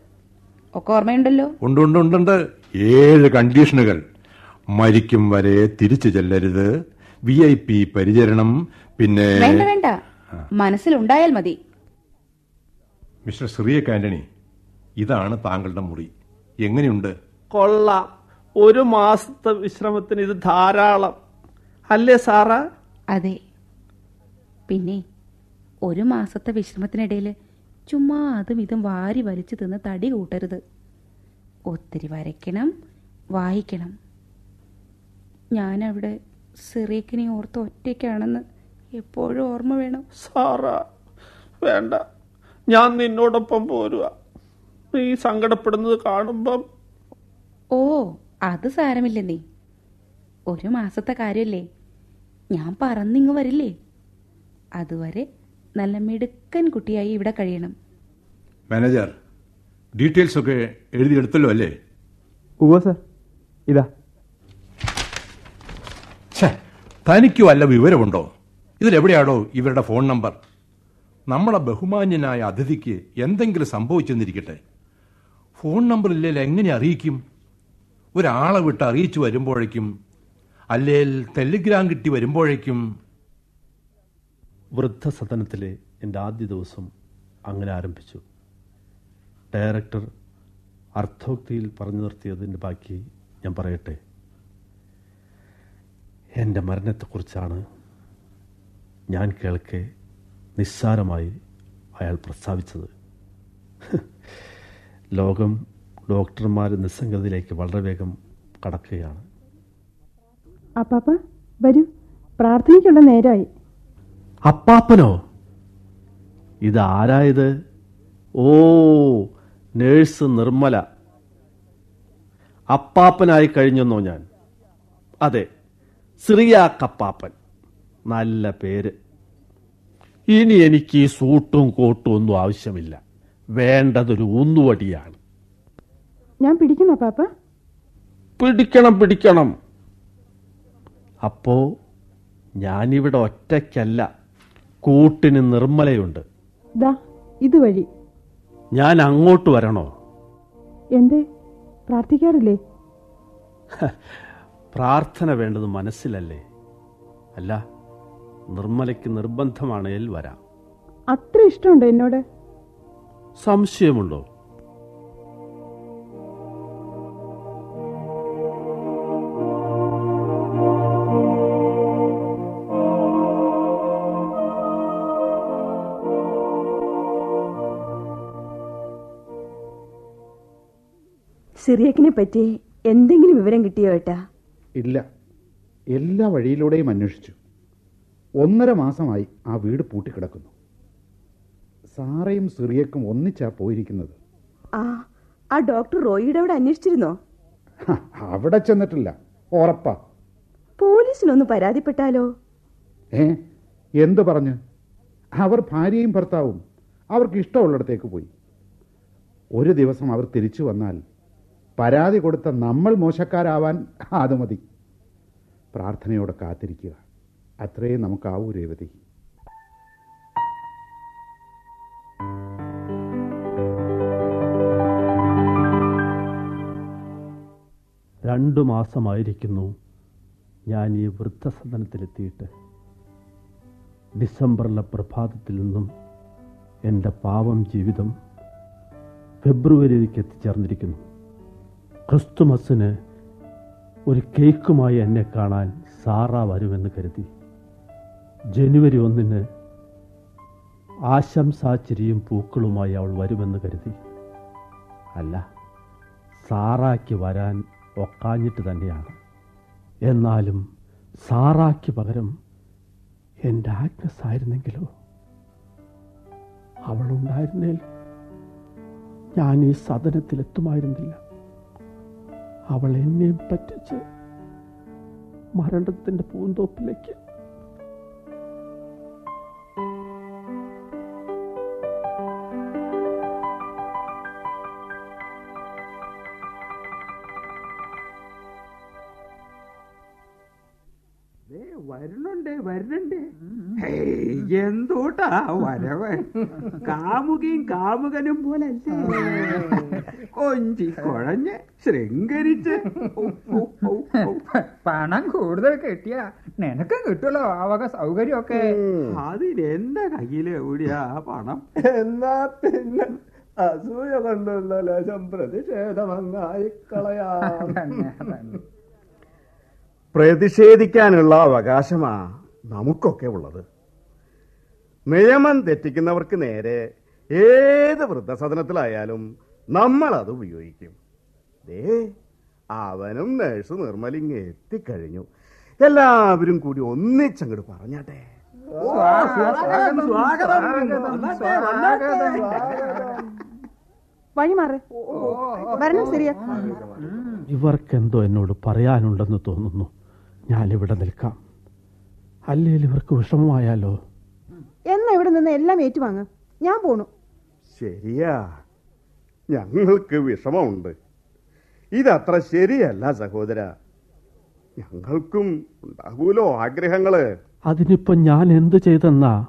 ഒക്കെ ഓർമ്മയുണ്ടല്ലോ? ഉണ്ട് ഉണ്ട് ഉണ്ട് ഉണ്ട്. ഏഴ് കണ്ടീഷനുകൾ. മരിക്കും വരെ തിരിച്ചു ചെല്ലരുത്. വി ഐ പി പരിചരണം. പിന്നെ വേണ്ട വേണ്ട. മനസ്സിലുണ്ടായാൽ മതി. Mister Cyriac Antony. ഇതാണ് താങ്കളുടെ മുറി. എങ്ങനെയുണ്ട്? കൊള്ളാം. ഒരു മാസത്തെ വിശ്രമത്തിന് ഇത് ധാരാളം. അല്ലേ സാറ? അതെ. പിന്നെ ഒരു മാസത്തെ വിശ്രമത്തിനിടയിൽ ചുമ്മാ അതും ഇതും വാരി വലിച്ചു തിന്ന് തടി കൂട്ടരുത്. ഒത്തിരി വരയ്ക്കണം വായിക്കണം. ഞാനവിടെ സിറിയക്കിനെ ഓർത്ത് ഒറ്റയ്ക്കാണെന്ന് എപ്പോഴും ഓർമ്മ വേണം. സാറ വേണ്ട. ഞാൻ നിന്നോടൊപ്പം പോരുക. നീ സങ്കടപ്പെടുന്നത് കാണുമ്പം. ഓ അത് സാരമില്ല നീ. ഒരു മാസത്തെ കാര്യമല്ലേ ഞാൻ പറന്നിങ്ങ് വരില്ലേ. അതുവരെ നല്ല മിടുക്കൻ കുട്ടിയായി ഇവിടെ കഴിയണം. മാനേജർ ഡീറ്റെയിൽസ് ഒക്കെ എഴുതിയെടുത്തല്ലോ അല്ലേ? ഉവ്വ സർ. ഇതാ. തനിക്ക് വല്ല വിവരമുണ്ടോ? ഇതിലെവിടെയാണോ ഇവരുടെ ഫോൺ നമ്പർ? നമ്മളെ ബഹുമാന്യനായ അതിഥിക്ക് എന്തെങ്കിലും സംഭവിച്ചെന്നിരിക്കട്ടെ? ഫോൺ നമ്പർ ഇല്ലെങ്കിൽ എങ്ങനെ അറിയിക്കും? ഒരാളെ വിട്ട് അറിയിച്ചു വരുമ്പോഴേക്കും അല്ലെങ്കിൽ ടെലിഗ്രാം കിട്ടി വരുമ്പോഴേക്കും? വൃദ്ധസദനത്തിലെ എന്റെ ആദ്യ ദിവസം അങ്ങനെ ആരംഭിച്ചു. ഡയറക്ടർ അർത്ഥോക്തിയിൽ പറഞ്ഞു നിർത്തിയതിന്റെ ബാക്കി ഞാൻ പറയട്ടെ. എന്റെ മരണത്തെക്കുറിച്ചാണ് ഞാൻ കേൾക്കെ നിസ്സാരമായി അയാൾ പ്രസ്താവിച്ചത്. ലോകം ഡോക്ടർമാർ നിസ്സംഗതയിലേക്ക് വളരെ വേഗം കടക്കുകയാണ്. അപ്പാപ്പ വരൂ. പ്രാർത്ഥനയ്ക്കുള്ള നേരമായി അപ്പാപ്പനോ? ഇത് ആരായത്? ഓ നേഴ്സ് നിർമ്മല. അപ്പാപ്പനായി കഴിഞ്ഞെന്നോ ഞാൻ? അതെ സിറിയാക്കപ്പാപ്പൻ. നല്ല പേര്. ഇനി എനിക്ക് ഈ സൂട്ടും കോട്ടും ഒന്നും ആവശ്യമില്ല. വേണ്ടതൊരു ഊന്നുവടിയാണ്. ഞാൻ പിടിക്കണോ പാപ്പ? പിടിക്കണം പിടിക്കണം. അപ്പോ ഞാനിവിടെ ഒറ്റയ്ക്കല്ല കൂട്ടിന് നിർമ്മലയുണ്ട്. ഇതുവഴി. ഞാൻ അങ്ങോട്ട് വരണോ? എന്തേ? പ്രാർത്ഥിക്കാറില്ലേ? പ്രാർത്ഥന വേണ്ടത് മനസ്സിലല്ലേ? അല്ല നിർമ്മലയ്ക്ക് നിർബന്ധമാണേൽ വരാം അത്ര ഇഷ്ടമുണ്ടോ എന്നോട്? സംശയമുണ്ടോ? സിറിയക്കിനെ പറ്റി എന്തെങ്കിലും വിവരം കിട്ടിയോ ഏട്ടാ? ഇല്ല. എല്ലാ വഴിയിലൂടെയും അന്വേഷിച്ചു. ഒന്നര മാസമായി ആ വീട് പൂട്ടിക്കിടക്കുന്നു. സാറയും സിറിയക്കും ഒന്നിച്ചാ പോയിരിക്കുന്നത്. ആ ആ ഡോക്ടർ റോയിയുടെ അവിടെ അന്വേഷിച്ചിരുന്നോ? അവിടെ ചെന്നിട്ടില്ല. ഉറപ്പാ. പോലീസിനൊന്ന് പരാതിപ്പെട്ടാലോ? ഏ എന്തു പറഞ്ഞ്? അവർ ഭാര്യയും ഭർത്താവും അവർക്ക് ഇഷ്ടമുള്ളിടത്തേക്ക് പോയി. ഒരു ദിവസം അവർ തിരിച്ചു വന്നാൽ പരാതി കൊടുത്ത നമ്മൾ മോശക്കാരാവാൻ അത് മതി. പ്രാർത്ഥനയോടെ കാത്തിരിക്കുക. അത്രയും നമുക്കാവൂ രേവതി രണ്ടു മാസമായിരിക്കുന്നു ഞാൻ ഈ വൃദ്ധസദനത്തിലെത്തിയിട്ട്. ഡിസംബറിലെ പ്രഭാതത്തിൽ നിന്നും എന്റെ പാവം ജീവിതം ഫെബ്രുവരിയിലേക്ക് എത്തിച്ചേർന്നിരിക്കുന്നു. ക്രിസ്തുമസിന് ഒരു കേക്കുമായി എന്നെ കാണാൻ സാറ വരുമെന്ന് കരുതി. ജനുവരി ഒന്നിന് ആശംസാച്ചിരിയും പൂക്കളുമായി അവൾ വരുമെന്ന് കരുതി. അല്ല സാറാക്ക് വരാൻ ഒക്കാഞ്ഞിട്ട് തന്നെയാണ്. എന്നാലും സാറാക്ക് പകരം എന്റെ ആഗ്നസ് ആയിരുന്നെങ്കിലോ അവളുണ്ടായിരുന്നേൽ ഞാൻ ഈ സദനത്തിലെത്തുമായിരുന്നില്ല. അവൾ എന്നെയും പറ്റിച്ച് മരണത്തിന്റെ പൂന്തോപ്പിലേക്ക് എന്തൂട്ടാ വരവ്. കാമുകയും കാമുകനും പോലെ കൊഞ്ചി കുഴഞ്ഞ് ശൃംഗരിച്ച്. പണം കൂടുതൽ കിട്ടിയ നിനക്ക് കിട്ടുമല്ലോ ആവക വക സൗകര്യമൊക്കെ. അതിനെന്താ കയ്യിൽ എവിടെയാ പണം? എന്നാ പിന്നെ അസൂയ കൊണ്ടുള്ള ലേശം പ്രതിഷേധമങ്ങായി കളയാ പ്രതിഷേധിക്കാനുള്ള അവകാശമാ നമുക്കൊക്കെ ഉള്ളത്. നിയമം തെറ്റിക്കുന്നവർക്ക് നേരെ ഏത് വൃദ്ധസദനത്തിലായാലും നമ്മൾ അത് ഉപയോഗിക്കും. ദേ അവനും നേഴ്സ് നിർമ്മലിങ് എത്തിക്കഴിഞ്ഞു. എല്ലാവരും കൂടി ഒന്നിച്ചങ്ങോട്ട് പറഞ്ഞാട്ടെ. വഴിമാറ്. വരണം ഇവർക്കെന്തോ എന്നോട് പറയാനുണ്ടെന്ന് തോന്നുന്നു. ഞാനിവിടെ നിൽക്കാം. അല്ലെങ്കിൽ ഇവർക്ക് വിഷമമായാലോ? എന്നാ ഇവിടെ നിന്ന് എല്ലാം ഏറ്റുവാങ്ങ. ഞാൻ പോണു. ശരിയാ. ഞങ്ങൾക്ക് വിഷമമുണ്ട്. ഇതത്ര ശരിയല്ല സഹോദര. ഞങ്ങൾക്കും ഉണ്ടാകൂലോ ആഗ്രഹങ്ങൾ. അതിനിപ്പോ ഞാൻ എന്ത് ചെയ്തെന്നാ?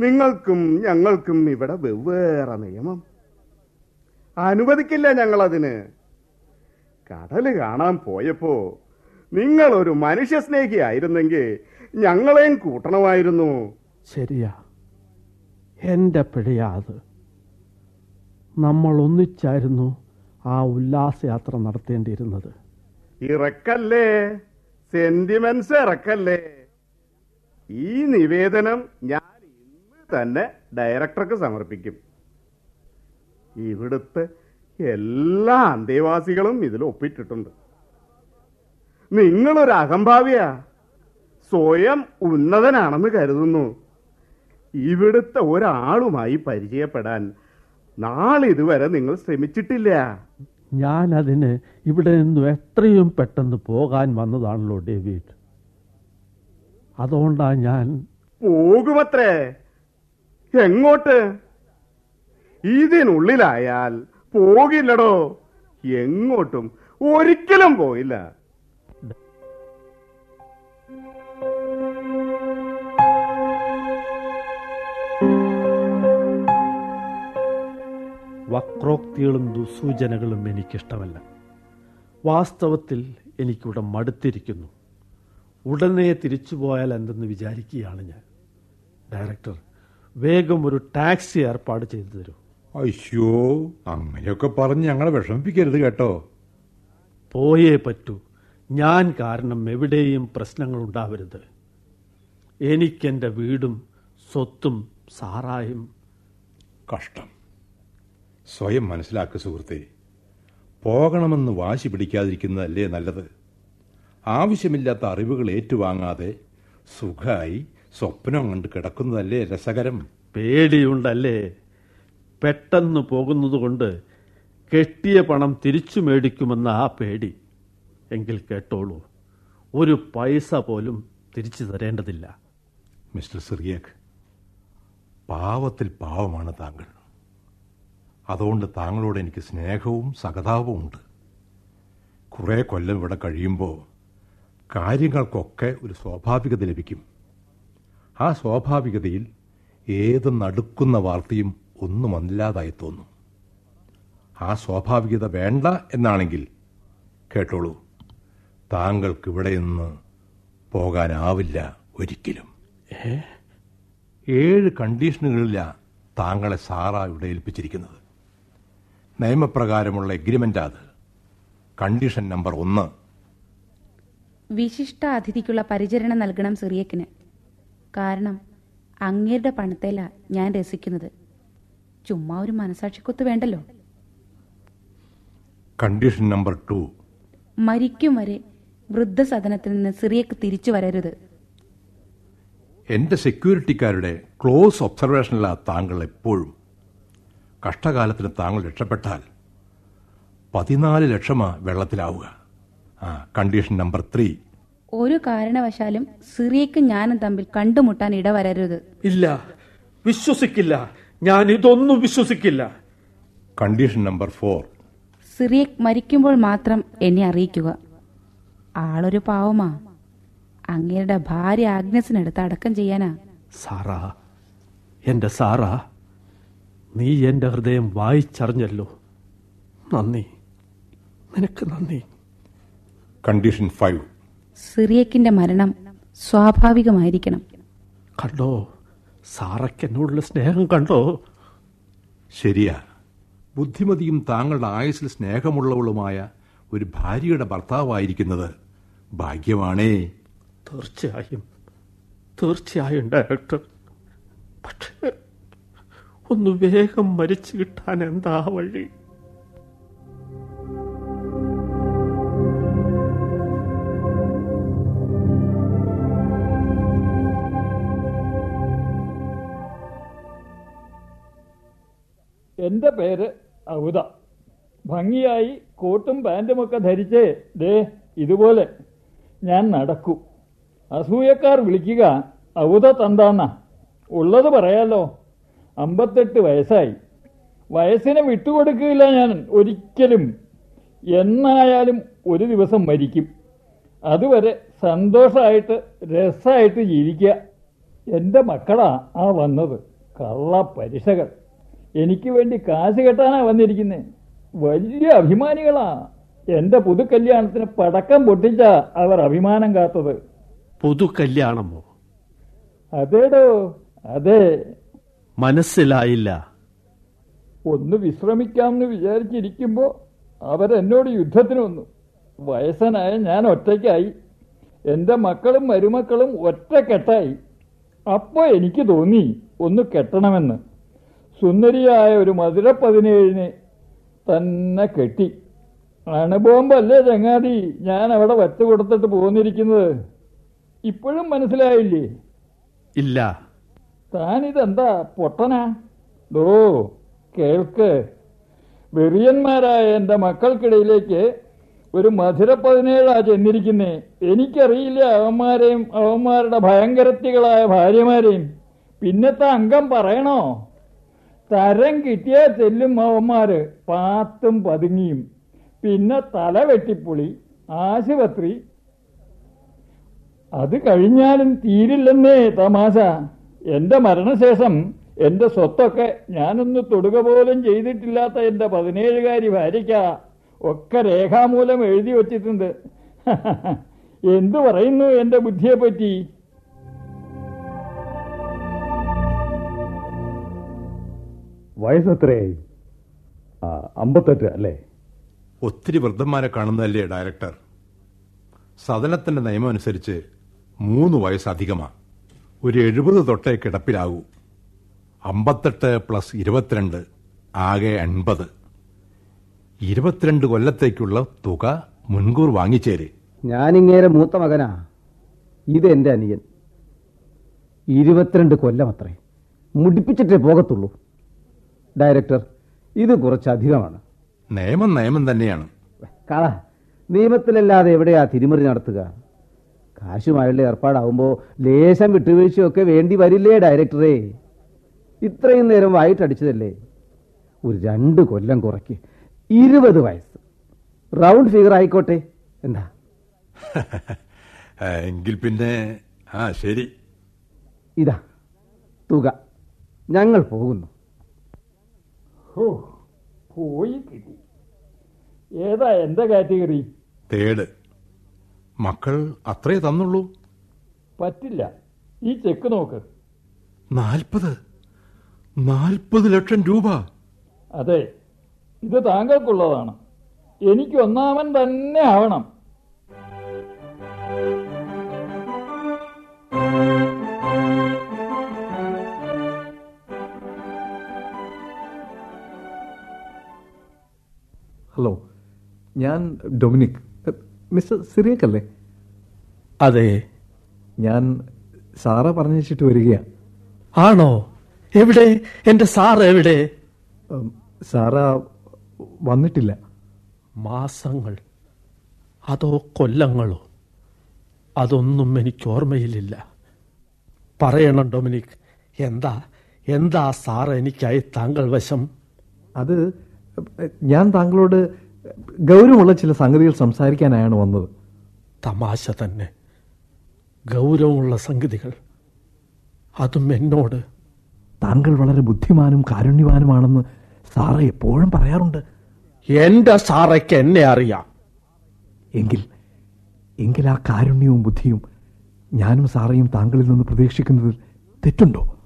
നിങ്ങൾക്കും ഞങ്ങൾക്കും ഇവിടെ വെവ്വേറെ നിയമം. അനുവദിക്കില്ല ഞങ്ങളതിന്. കടൽ കാണാൻ പോയപ്പോ നിങ്ങൾ ഒരു മനുഷ്യസ്നേഹിയായിരുന്നെങ്കിൽ ഞങ്ങളെയും കൂട്ടണമായിരുന്നു. ശരിയാ. എന്റെ പിഴയാത്. നമ്മൾ ഒന്നിച്ചായിരുന്നു ആ ഉല്ലാസയാത്ര നടത്തേണ്ടിയിരുന്നത്. ഇറക്കല്ലേ? സെന്റിമെന്റ്സ് ഇറക്കല്ലേ? ഈ നിവേദനം ഞാൻ ഇന്ന് തന്നെ ഡയറക്ടർക്ക് സമർപ്പിക്കും. ഇവിടുത്തെ എല്ലാ അന്തേവാസികളും ഇതിൽ ഒപ്പിട്ടിട്ടുണ്ട്. നിങ്ങളൊരു അഹംഭാവിയാ സ്വയം ഉന്നതനാണെന്ന് കരുതുന്നു. ഇവിടുത്തെ ഒരാളുമായി പരിചയപ്പെടാൻ നാളിതുവരെ നിങ്ങൾ ശ്രമിച്ചിട്ടില്ല. ഞാൻ അതിന് ഇവിടെ നിന്നും എത്രയും പെട്ടെന്ന് പോകാൻ വന്നതാണല്ലോ ഡേവിഡ്. അതുകൊണ്ടാ ഞാൻ പോകുമത്രേ. എങ്ങോട്ട്? ഇതിനുള്ളിലായാൽ പോകില്ലടോ. എങ്ങോട്ടും ഒരിക്കലും പോയില്ല. വക്രോക്തികളും ദുസൂചനകളും എനിക്കിഷ്ടമല്ല. വാസ്തവത്തിൽ എനിക്കിവിടെ മടുത്തിരിക്കുന്നു. ഉടനെ തിരിച്ചു പോയാൽ എന്തെന്ന് വിചാരിക്കുകയാണ് ഞാൻ. ഡയറക്ടർ വേഗം ഒരു ടാക്സി ഏർപ്പാട് ചെയ്തു തരൂ. അയ്യോ അങ്ങനെയൊക്കെ പറഞ്ഞ് ഞങ്ങളെ വിഷമിപ്പിക്കരുത് കേട്ടോ. പോയേ പറ്റൂ. ഞാൻ കാരണം എവിടെയും പ്രശ്നങ്ങൾ ഉണ്ടാവരുത്. എനിക്കെന്റെ വീടും സ്വത്തും സാറായും. കഷ്ടം. സ്വയം മനസ്സിലാക്കുക സുഹൃത്തെ. പോകണമെന്ന് വാശി പിടിക്കാതിരിക്കുന്നതല്ലേ നല്ലത്. ആവശ്യമില്ലാത്ത അറിവുകൾ ഏറ്റുവാങ്ങാതെ സുഖമായി സ്വപ്നം കണ്ട് കിടക്കുന്നതല്ലേ രസകരം. പേടിയുണ്ടല്ലേ? പെട്ടെന്ന് പോകുന്നതുകൊണ്ട് കെട്ടിയ പണം തിരിച്ചു മേടിക്കുമെന്ന ആ പേടി. എങ്കിൽ കേട്ടോളൂ ഒരു പൈസ പോലും തിരിച്ചു തരേണ്ടതില്ല. മിസ്റ്റർ സിറിയക് പാവത്തിൽ പാവമാണ് താങ്കൾ. അതുകൊണ്ട് താങ്കളോട് എനിക്ക് സ്നേഹവും സഹതാപവും ഉണ്ട്. കുറേ കൊല്ലം ഇവിടെ കഴിയുമ്പോൾ കാര്യങ്ങൾക്കൊക്കെ ഒരു സ്വാഭാവികത ലഭിക്കും. ആ സ്വാഭാവികതയിൽ ഏത് നടുക്കുന്ന വാർത്തയും ഒന്നും അല്ലാതായി തോന്നും. ആ സ്വാഭാവികത വേണ്ട എന്നാണെങ്കിൽ കേട്ടോളൂ താങ്കൾക്ക് ഇവിടെ നിന്ന് പോകാനാവില്ല ഒരിക്കലും. ഏഴ് കണ്ടീഷനുകളില്ല താങ്കളെ സാറ ഇവിടെ ഏൽപ്പിച്ചിരിക്കുന്നത്. നിയമപ്രകാരമുള്ള എഗ്രിമെന്റ് അത്. കണ്ടീഷൻ നമ്പർ ഒന്ന്. വിശിഷ്ട അതിഥിക്കുള്ള പരിചരണം നൽകണം സിറിയക്കിന്. കാരണം അങ്ങേരുടെ പണത്തേല ഞാൻ രസിക്കുന്നത്. ചുമ്മാ ഒരു മനസാക്ഷിക്കൊത്ത് വേണ്ടല്ലോ. കണ്ടീഷൻ നമ്പർ ടു മരിക്കും വരെ വൃദ്ധസദനത്തിൽ നിന്ന് സിറിയക്ക് തിരിച്ചു വരരുത്. എന്റെ സെക്യൂരിറ്റിക്കാരുടെ ക്ലോസ് ഒബ്സർവേഷനിലാണ് താങ്കൾ എപ്പോഴും. കഷ്ടകാലത്തിന് താങ്കൾ രക്ഷപ്പെട്ടാൽ പതിനാല് ലക്ഷമാ വെള്ളത്തിലാവുക. ആ കണ്ടീഷൻ നമ്പർ ത്രീ ഒരു കാരണവശാലും സിറിയക്ക് ഞാനും തമ്മിൽ കണ്ടുമുട്ടാൻ ഇടവരരുത്. ഇല്ല വിശ്വസിക്കില്ല. ഞാൻ ഇതൊന്നും വിശ്വസിക്കില്ല. കണ്ടീഷൻ നമ്പർ ഫോർ സിറിയക് മരിക്കുമ്പോൾ മാത്രം എന്നെ അറിയിക്കുക. ആളൊരു പാവമാ. അങ്ങേരുടെ ഭാര്യ ആഗ്നസിനടുത്ത് അടക്കം ചെയ്യാനാ. സാറാ എന്റെ സാറാ. നീ എന്റെ ഹൃദയം വായിച്ചറിഞ്ഞല്ലോ. നന്ദി. നിനക്ക് നന്ദി. Condition five. സിറിയക്കിന്റെ മരണം സ്വാഭാവികമായിരിക്കണം. കണ്ടോ? സാറയ്ക്ക് എന്നോടുള്ള സ്നേഹം കണ്ടോ? ശരിയാ. ബുദ്ധിമതിയും താങ്കളുടെ ആയുസിൽ സ്നേഹമുള്ളവളുമായ ഒരു ഭാര്യയുടെ ഭർത്താവായിരിക്കുന്നത് ഭാഗ്യമാണേ. തീർച്ചയായും. തീർച്ചയായും ഡയറക്ടർ. പക്ഷേ ഒന്ന് വേഗം മരിച്ചു കിട്ടാൻ എന്താ വഴി? എന്റെ പേര് ഔദ ഭംഗിയായി കോട്ടും പാന്റുമൊക്കെ ധരിച്ച് ദേ ഇതുപോലെ ഞാൻ നടക്കൂ. അസൂയക്കാർ വിളിക്കുക ഔദ തന്താന്ന. ഉള്ളത് പറയാലോ? അമ്പത്തെട്ട് വയസ്സായി. വയസ്സിനെ വിട്ടുകൊടുക്കില്ല ഞാൻ ഒരിക്കലും. എന്നായാലും ഒരു ദിവസം മരിക്കും. അതുവരെ സന്തോഷമായിട്ട് രസമായിട്ട് ജീവിക്കുക. എന്റെ മക്കളാ ആ വന്നത്. കള്ള പരിശകൾ. എനിക്ക് വേണ്ടി കാശ് കെട്ടാനാ വന്നിരിക്കുന്നത് വലിയ അഭിമാനികളാ. പുതു പുതുക്കല്യാണത്തിന് പടക്കം പൊട്ടിച്ച അവർ അഭിമാനം കാത്തത്. പുതു കല്യാണമോ അതേടോ അതെ. മനസ്സിലായില്ല. ഒന്ന് വിശ്രമിക്കാമെന്ന് വിചാരിച്ചിരിക്കുമ്പോ അവരെന്നോട് യുദ്ധത്തിന് വന്നു. വയസ്സനായ ഞാൻ ഒറ്റയ്ക്കായി. എന്റെ മക്കളും മരുമക്കളും ഒറ്റക്കെട്ടായി അപ്പോ എനിക്ക് തോന്നി ഒന്ന് കെട്ടണമെന്ന്. സുന്ദരിയായ ഒരു മധുര പതിനേഴിന് തന്നെ കെട്ടി. അണുബോംബല്ലേ ചങ്ങാതി ഞാൻ അവിടെ വറ്റ കൊടുത്തിട്ട് പോന്നിരിക്കുന്നത്? ഇപ്പോഴും മനസ്സിലായില്ലേ? ഇല്ല. താനിതെന്താ പൊട്ടനാ? ദോ കേൾക്ക്. വെറിയന്മാരായ എന്റെ മക്കൾക്കിടയിലേക്ക് ഒരു മധുര പതിനേഴാ ചെന്നിരിക്കുന്നേ. എനിക്കറിയില്ല അവന്മാരെയും അവന്മാരുടെ ഭയങ്കരത്തികളായ ഭാര്യമാരെയും. പിന്നത്തെ അംഗം പറയണോ? തരം കിട്ടിയാ ചെല്ലും അവന്മാര്. പാത്തും പതുങ്ങിയും. പിന്നെ തല വെട്ടിപ്പൊളി. ആശുപത്രി. അത് കഴിഞ്ഞാലും തീരില്ലെന്നേ തമാശ. എന്റെ മരണശേഷം എന്റെ സ്വത്തൊക്കെ ഞാനൊന്ന് തൊടുക പോലും ചെയ്തിട്ടില്ലാത്ത എന്റെ പതിനേഴുകാരി ഭാര്യയ്ക്ക ഒക്കെ രേഖാമൂലം എഴുതി വച്ചിട്ടുണ്ട്. എന്തു പറയുന്നു എന്റെ ബുദ്ധിയെപ്പറ്റി? വയസ്സത്രേ അമ്പത്തെട്ട് അല്ലേ? ഒത്തിരി വൃദ്ധന്മാരെ കാണുന്നതല്ലേ ഡയറക്ടർ? സദനത്തിന്റെ നിയമം അനുസരിച്ച് മൂന്ന് വയസ്സ് അധികമാ ഒരു എഴുപത് തൊട്ടേ കിടപ്പിലാകൂ. അമ്പത്തെട്ട് പ്ലസ് ഇരുപത്തിരണ്ട് ആകെ എൺപത്. ഇരുപത്തിരണ്ട് കൊല്ലത്തേക്കുള്ള തുക മുൻകൂർ വാങ്ങിച്ചേര്. ഞാനിങ്ങേരെ മൂത്ത മകനാ. ഇത് എന്റെ അനിയൻ. ഇരുപത്തിരണ്ട് കൊല്ലം അത്രേ മുടിപ്പിച്ചിട്ടേ പോകത്തുള്ളൂ. ഡയറക്ടർ ഇത് കുറച്ചധികമാണ് നിയമം നിയമം തന്നെയാണ്. കള. നിയമത്തിലല്ലാതെ എവിടെയാ തിരിമറി നടത്തുക? കാശുമായുള്ള ഏർപ്പാടാവുമ്പോൾ ലേശം വിട്ടുവീഴ്ചയൊക്കെ വേണ്ടി വരില്ലേ ഡയറക്ടറെ? ഇത്രയും നേരം വായിട്ടടിച്ചതല്ലേ ഒരു രണ്ട് കൊല്ലം കുറയ്ക്ക്. ഇരുപത് വയസ്സ്. റൗണ്ട് ഫിഗർ ആയിക്കോട്ടെ. എന്താ? എങ്കിൽ പിന്നെ ആ ശരി. ഇതാ. തുക. ഞങ്ങൾ പോകുന്നു. ഹോ പോയി കിട്ടി. ഏതാ എന്താ കാറ്റഗറി? തേട് മക്കൾ അത്രേ തന്നുള്ളൂ? പറ്റില്ല. ഈ ചെക്ക് നോക്ക്. നാൽപ്പത്? നാൽപ്പത് ലക്ഷം രൂപ? അതെ. ഇത് താങ്കൾക്കുള്ളതാണ്. എനിക്ക് ഒന്നാമൻ തന്നെ ആവണം. ഹലോ. ഞാൻ ഡൊമിനിക്. മിസ്റ്റർ സിറിയക്കല്ലേ? അതെ. ഞാൻ സാറ പറഞ്ഞിട്ട് വരികയാ. ആണോ? എവിടെ? എന്റെ സാർ എവിടെ? സാറ വന്നിട്ടില്ല. മാസങ്ങൾ. അതോ കൊല്ലങ്ങളോ? അതൊന്നും എനിക്ക് ഓർമ്മയിലില്ല. പറയണം ഡൊമിനിക്. എന്താ? എന്താ സാർ എനിക്കായി താങ്കൾ വശം? അത് ഞാൻ താങ്കളോട് ഗൗരവമുള്ള ചില സംഗതികൾ സംസാരിക്കാനായാണ് വന്നത്. തമാശ തന്നെ. ഗൗരവമുള്ള സംഗതികൾ. അതും എന്നോട്. താങ്കൾ വളരെ ബുദ്ധിമാനും കാരുണ്യവാനുമാണെന്ന് സാറ എപ്പോഴും പറയാറുണ്ട്. എന്റെ സാറയ്ക്ക് എന്നെ അറിയാം. എങ്കിൽ എങ്കിൽ ആ കാരുണ്യവും ബുദ്ധിയും ഞാനും സാറയും താങ്കളിൽ നിന്ന് പ്രതീക്ഷിക്കുന്നതിൽ തെറ്റുണ്ടോ?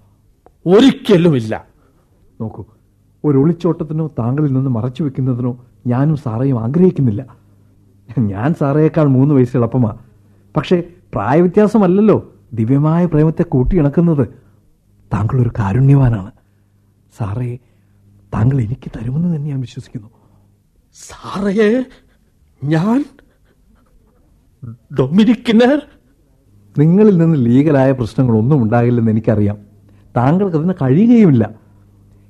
ഒരിക്കലുമില്ല. നോക്കൂ ഒരു ഒളിച്ചോട്ടത്തിനോ താങ്കളിൽ നിന്ന് മറച്ചു വെക്കുന്നതിനോ ഞാനും സാറയും ആഗ്രഹിക്കുന്നില്ല. ഞാൻ സാറയേക്കാൾ മൂന്ന് വയസ്സ് എളുപ്പമാ. പക്ഷേ പ്രായവ്യത്യാസമല്ലല്ലോ. ദിവ്യമായ പ്രേമത്തെ കൂട്ടിയിണക്കുന്നത്. താങ്കൾ ഒരു കാരുണ്യവാനാണ്. സാറേ താങ്കൾ എനിക്ക് തരുമെന്ന് തന്നെ ഞാൻ വിശ്വസിക്കുന്നു. സാറേ ഞാൻ നിങ്ങളിൽ നിന്ന് ലീഗലായ പ്രശ്നങ്ങളൊന്നും ഉണ്ടാകില്ലെന്ന് എനിക്കറിയാം. താങ്കൾക്ക് അതിന് കഴിയുകയുമില്ല.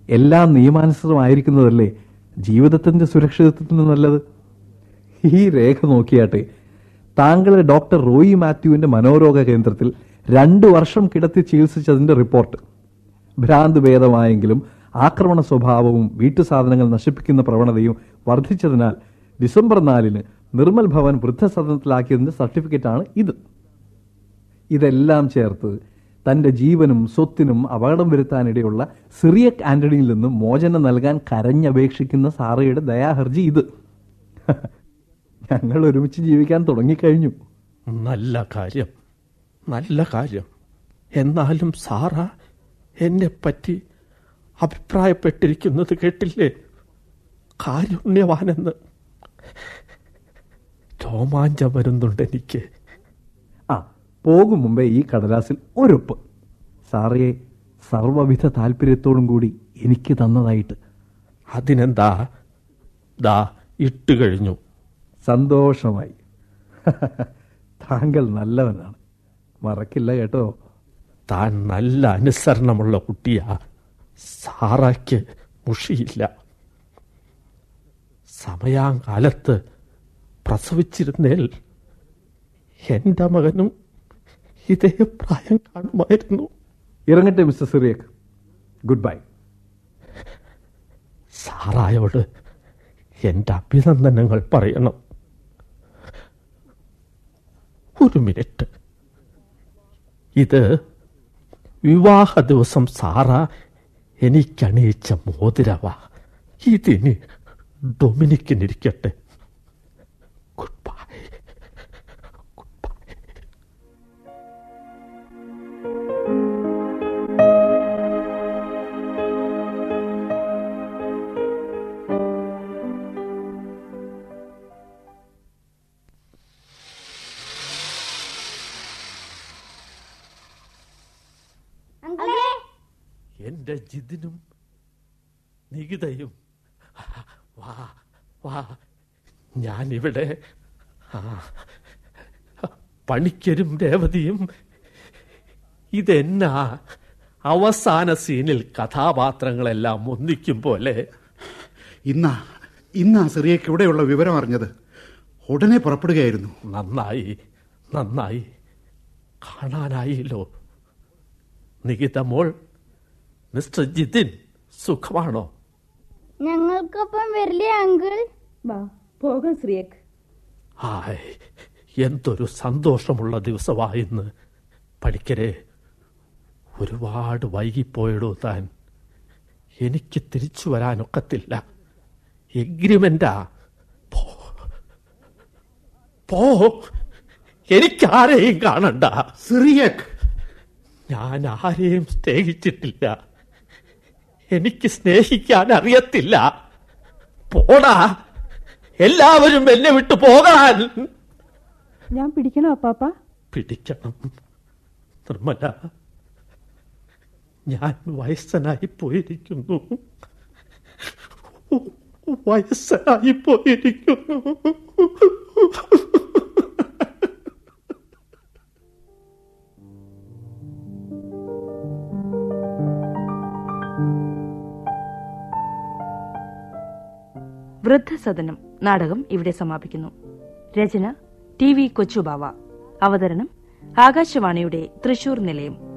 എല്ലാം നിയമാനുസൃതമായിരിക്കുന്നതല്ലേ ജീവിതത്തിന്റെ സുരക്ഷിതത്വത്തിന് നല്ലത്. ഈ രേഖ നോക്കിയാട്ടെ. താങ്കളെ ഡോക്ടർ റോയി മാത്യുവിന്റെ മനോരോഗ കേന്ദ്രത്തിൽ രണ്ടു വർഷം കിടത്തി ചികിത്സിച്ചതിന്റെ റിപ്പോർട്ട്. ഭ്രാന്ത് ഭേദമായെങ്കിലും ആക്രമണ സ്വഭാവവും വീട്ടു സാധനങ്ങൾ നശിപ്പിക്കുന്ന പ്രവണതയും വർദ്ധിച്ചതിനാൽ ഡിസംബർ നാലിന് നിർമ്മൽ ഭവൻ വൃദ്ധസദനത്തിലാക്കിയതിന്റെ സർട്ടിഫിക്കറ്റാണ് ഇത്. ഇതെല്ലാം ചേർത്ത് തന്റെ ജീവനും സ്വത്തിനും അപകടം വരുത്താനിടയുള്ള സിറിയക് ആന്റണിയിൽ നിന്ന് മോചനം നൽകാൻ കരഞ്ഞപേക്ഷിക്കുന്ന സാറയുടെ ദയാഹർജി ഇത്. ഞങ്ങൾ ഒരുമിച്ച് ജീവിക്കാൻ തുടങ്ങിക്കഴിഞ്ഞു. നല്ല കാര്യം. നല്ല കാര്യം. എന്നാലും സാറ എന്നെ പറ്റി അഭിപ്രായപ്പെട്ടിരിക്കുന്നത് കേട്ടില്ലേ? കാരുണ്യവാനെന്ന്. രോമാഞ്ചം വരുന്നുണ്ട് എനിക്ക് പോകും മുമ്പേ ഈ കടലാസിൽ ഒരുപ്പ് സാറിയെ സർവവിധ താല്പര്യത്തോടും കൂടി എനിക്ക് തന്നതായിട്ട്. അതിനെന്താ? ദാ ഇട്ട് കഴിഞ്ഞു. സന്തോഷമായി. താങ്കൾ നല്ലവനാണ്. മറക്കില്ല കേട്ടോ. താൻ നല്ല അനുസരണമുള്ള കുട്ടിയാ. സാറയ്ക്ക് മുഷിയില്ല. സമയാകാലത്ത് പ്രസവിച്ചിരുന്നേൽ എന്റെ മകനും ഇതേ പ്രായം കാണുമായിരുന്നു. ഇറങ്ങട്ടെ മിസ്റ്റർ സിറിയക്ക് ഗുഡ് ബൈ സാറായോട് എന്റെ അഭിനന്ദനങ്ങൾ പറയണം. ഒരു മിനിറ്റ്. ഇത് വിവാഹ ദിവസം സാറ എനിക്കണിയിച്ച മോതിരവ. ഇതിന് ഡൊമിനിക്കിനിരിക്കട്ടെ. നികിതയും വാ വാ ഞാനിവിടെ പണിക്കരും രേവതിയും. ഇതെന്നാ അവസാന സീനിൽ കഥാപാത്രങ്ങളെല്ലാം ഒന്നിക്കും പോലെ. ഇന്നാ ഇന്നാ സിറിയക്ക് ഇവിടെയുള്ള വിവരം അറിഞ്ഞത്. ഉടനെ പുറപ്പെടുകയായിരുന്നു. നന്നായി നന്നായി. കാണാനായില്ലോ. നികിത മോൾ മിസ്റ്റർ ജിതിൻ സുഖമാണോ? ഞങ്ങൾക്കൊപ്പം വരില്ലേ അങ്കിൾ? വാ പോകാം ശ്രീയക്ക്. ഹായ് എന്തൊരു സന്തോഷമുള്ള ദിവസമായിന്ന് പഠിക്കരെ ഒരുപാട് വൈകിപ്പോയിടോ താൻ. എനിക്ക് തിരിച്ചു വരാനൊക്കത്തില്ല. എഗ്രിമെന്റാ. പോ. പോ. എനിക്കാരെയും കാണണ്ട. സിറിയക് ഞാൻ ആരെയും സ്നേഹിച്ചിട്ടില്ല. എനിക്ക് സ്നേഹിക്കാൻ അറിയത്തില്ല. പോടാ. എല്ലാവരും എന്നെ വിട്ടു പോകാൻ. ഞാൻ പിടിക്കണോ അപ്പാപ്പ? പിടിക്കണം. നിർമ്മല ഞാൻ വയസ്സനായി പോയിരിക്കുന്നു. വയസ്സനായി പോയിരിക്കുന്നു. വൃദ്ധസദനം നാടകം ഇവിടെ സമാപിക്കുന്നു. രചന ടി വി കൊച്ചുബാവ. അവതരണം ആകാശവാണിയുടെ തൃശൂർ നിലയം.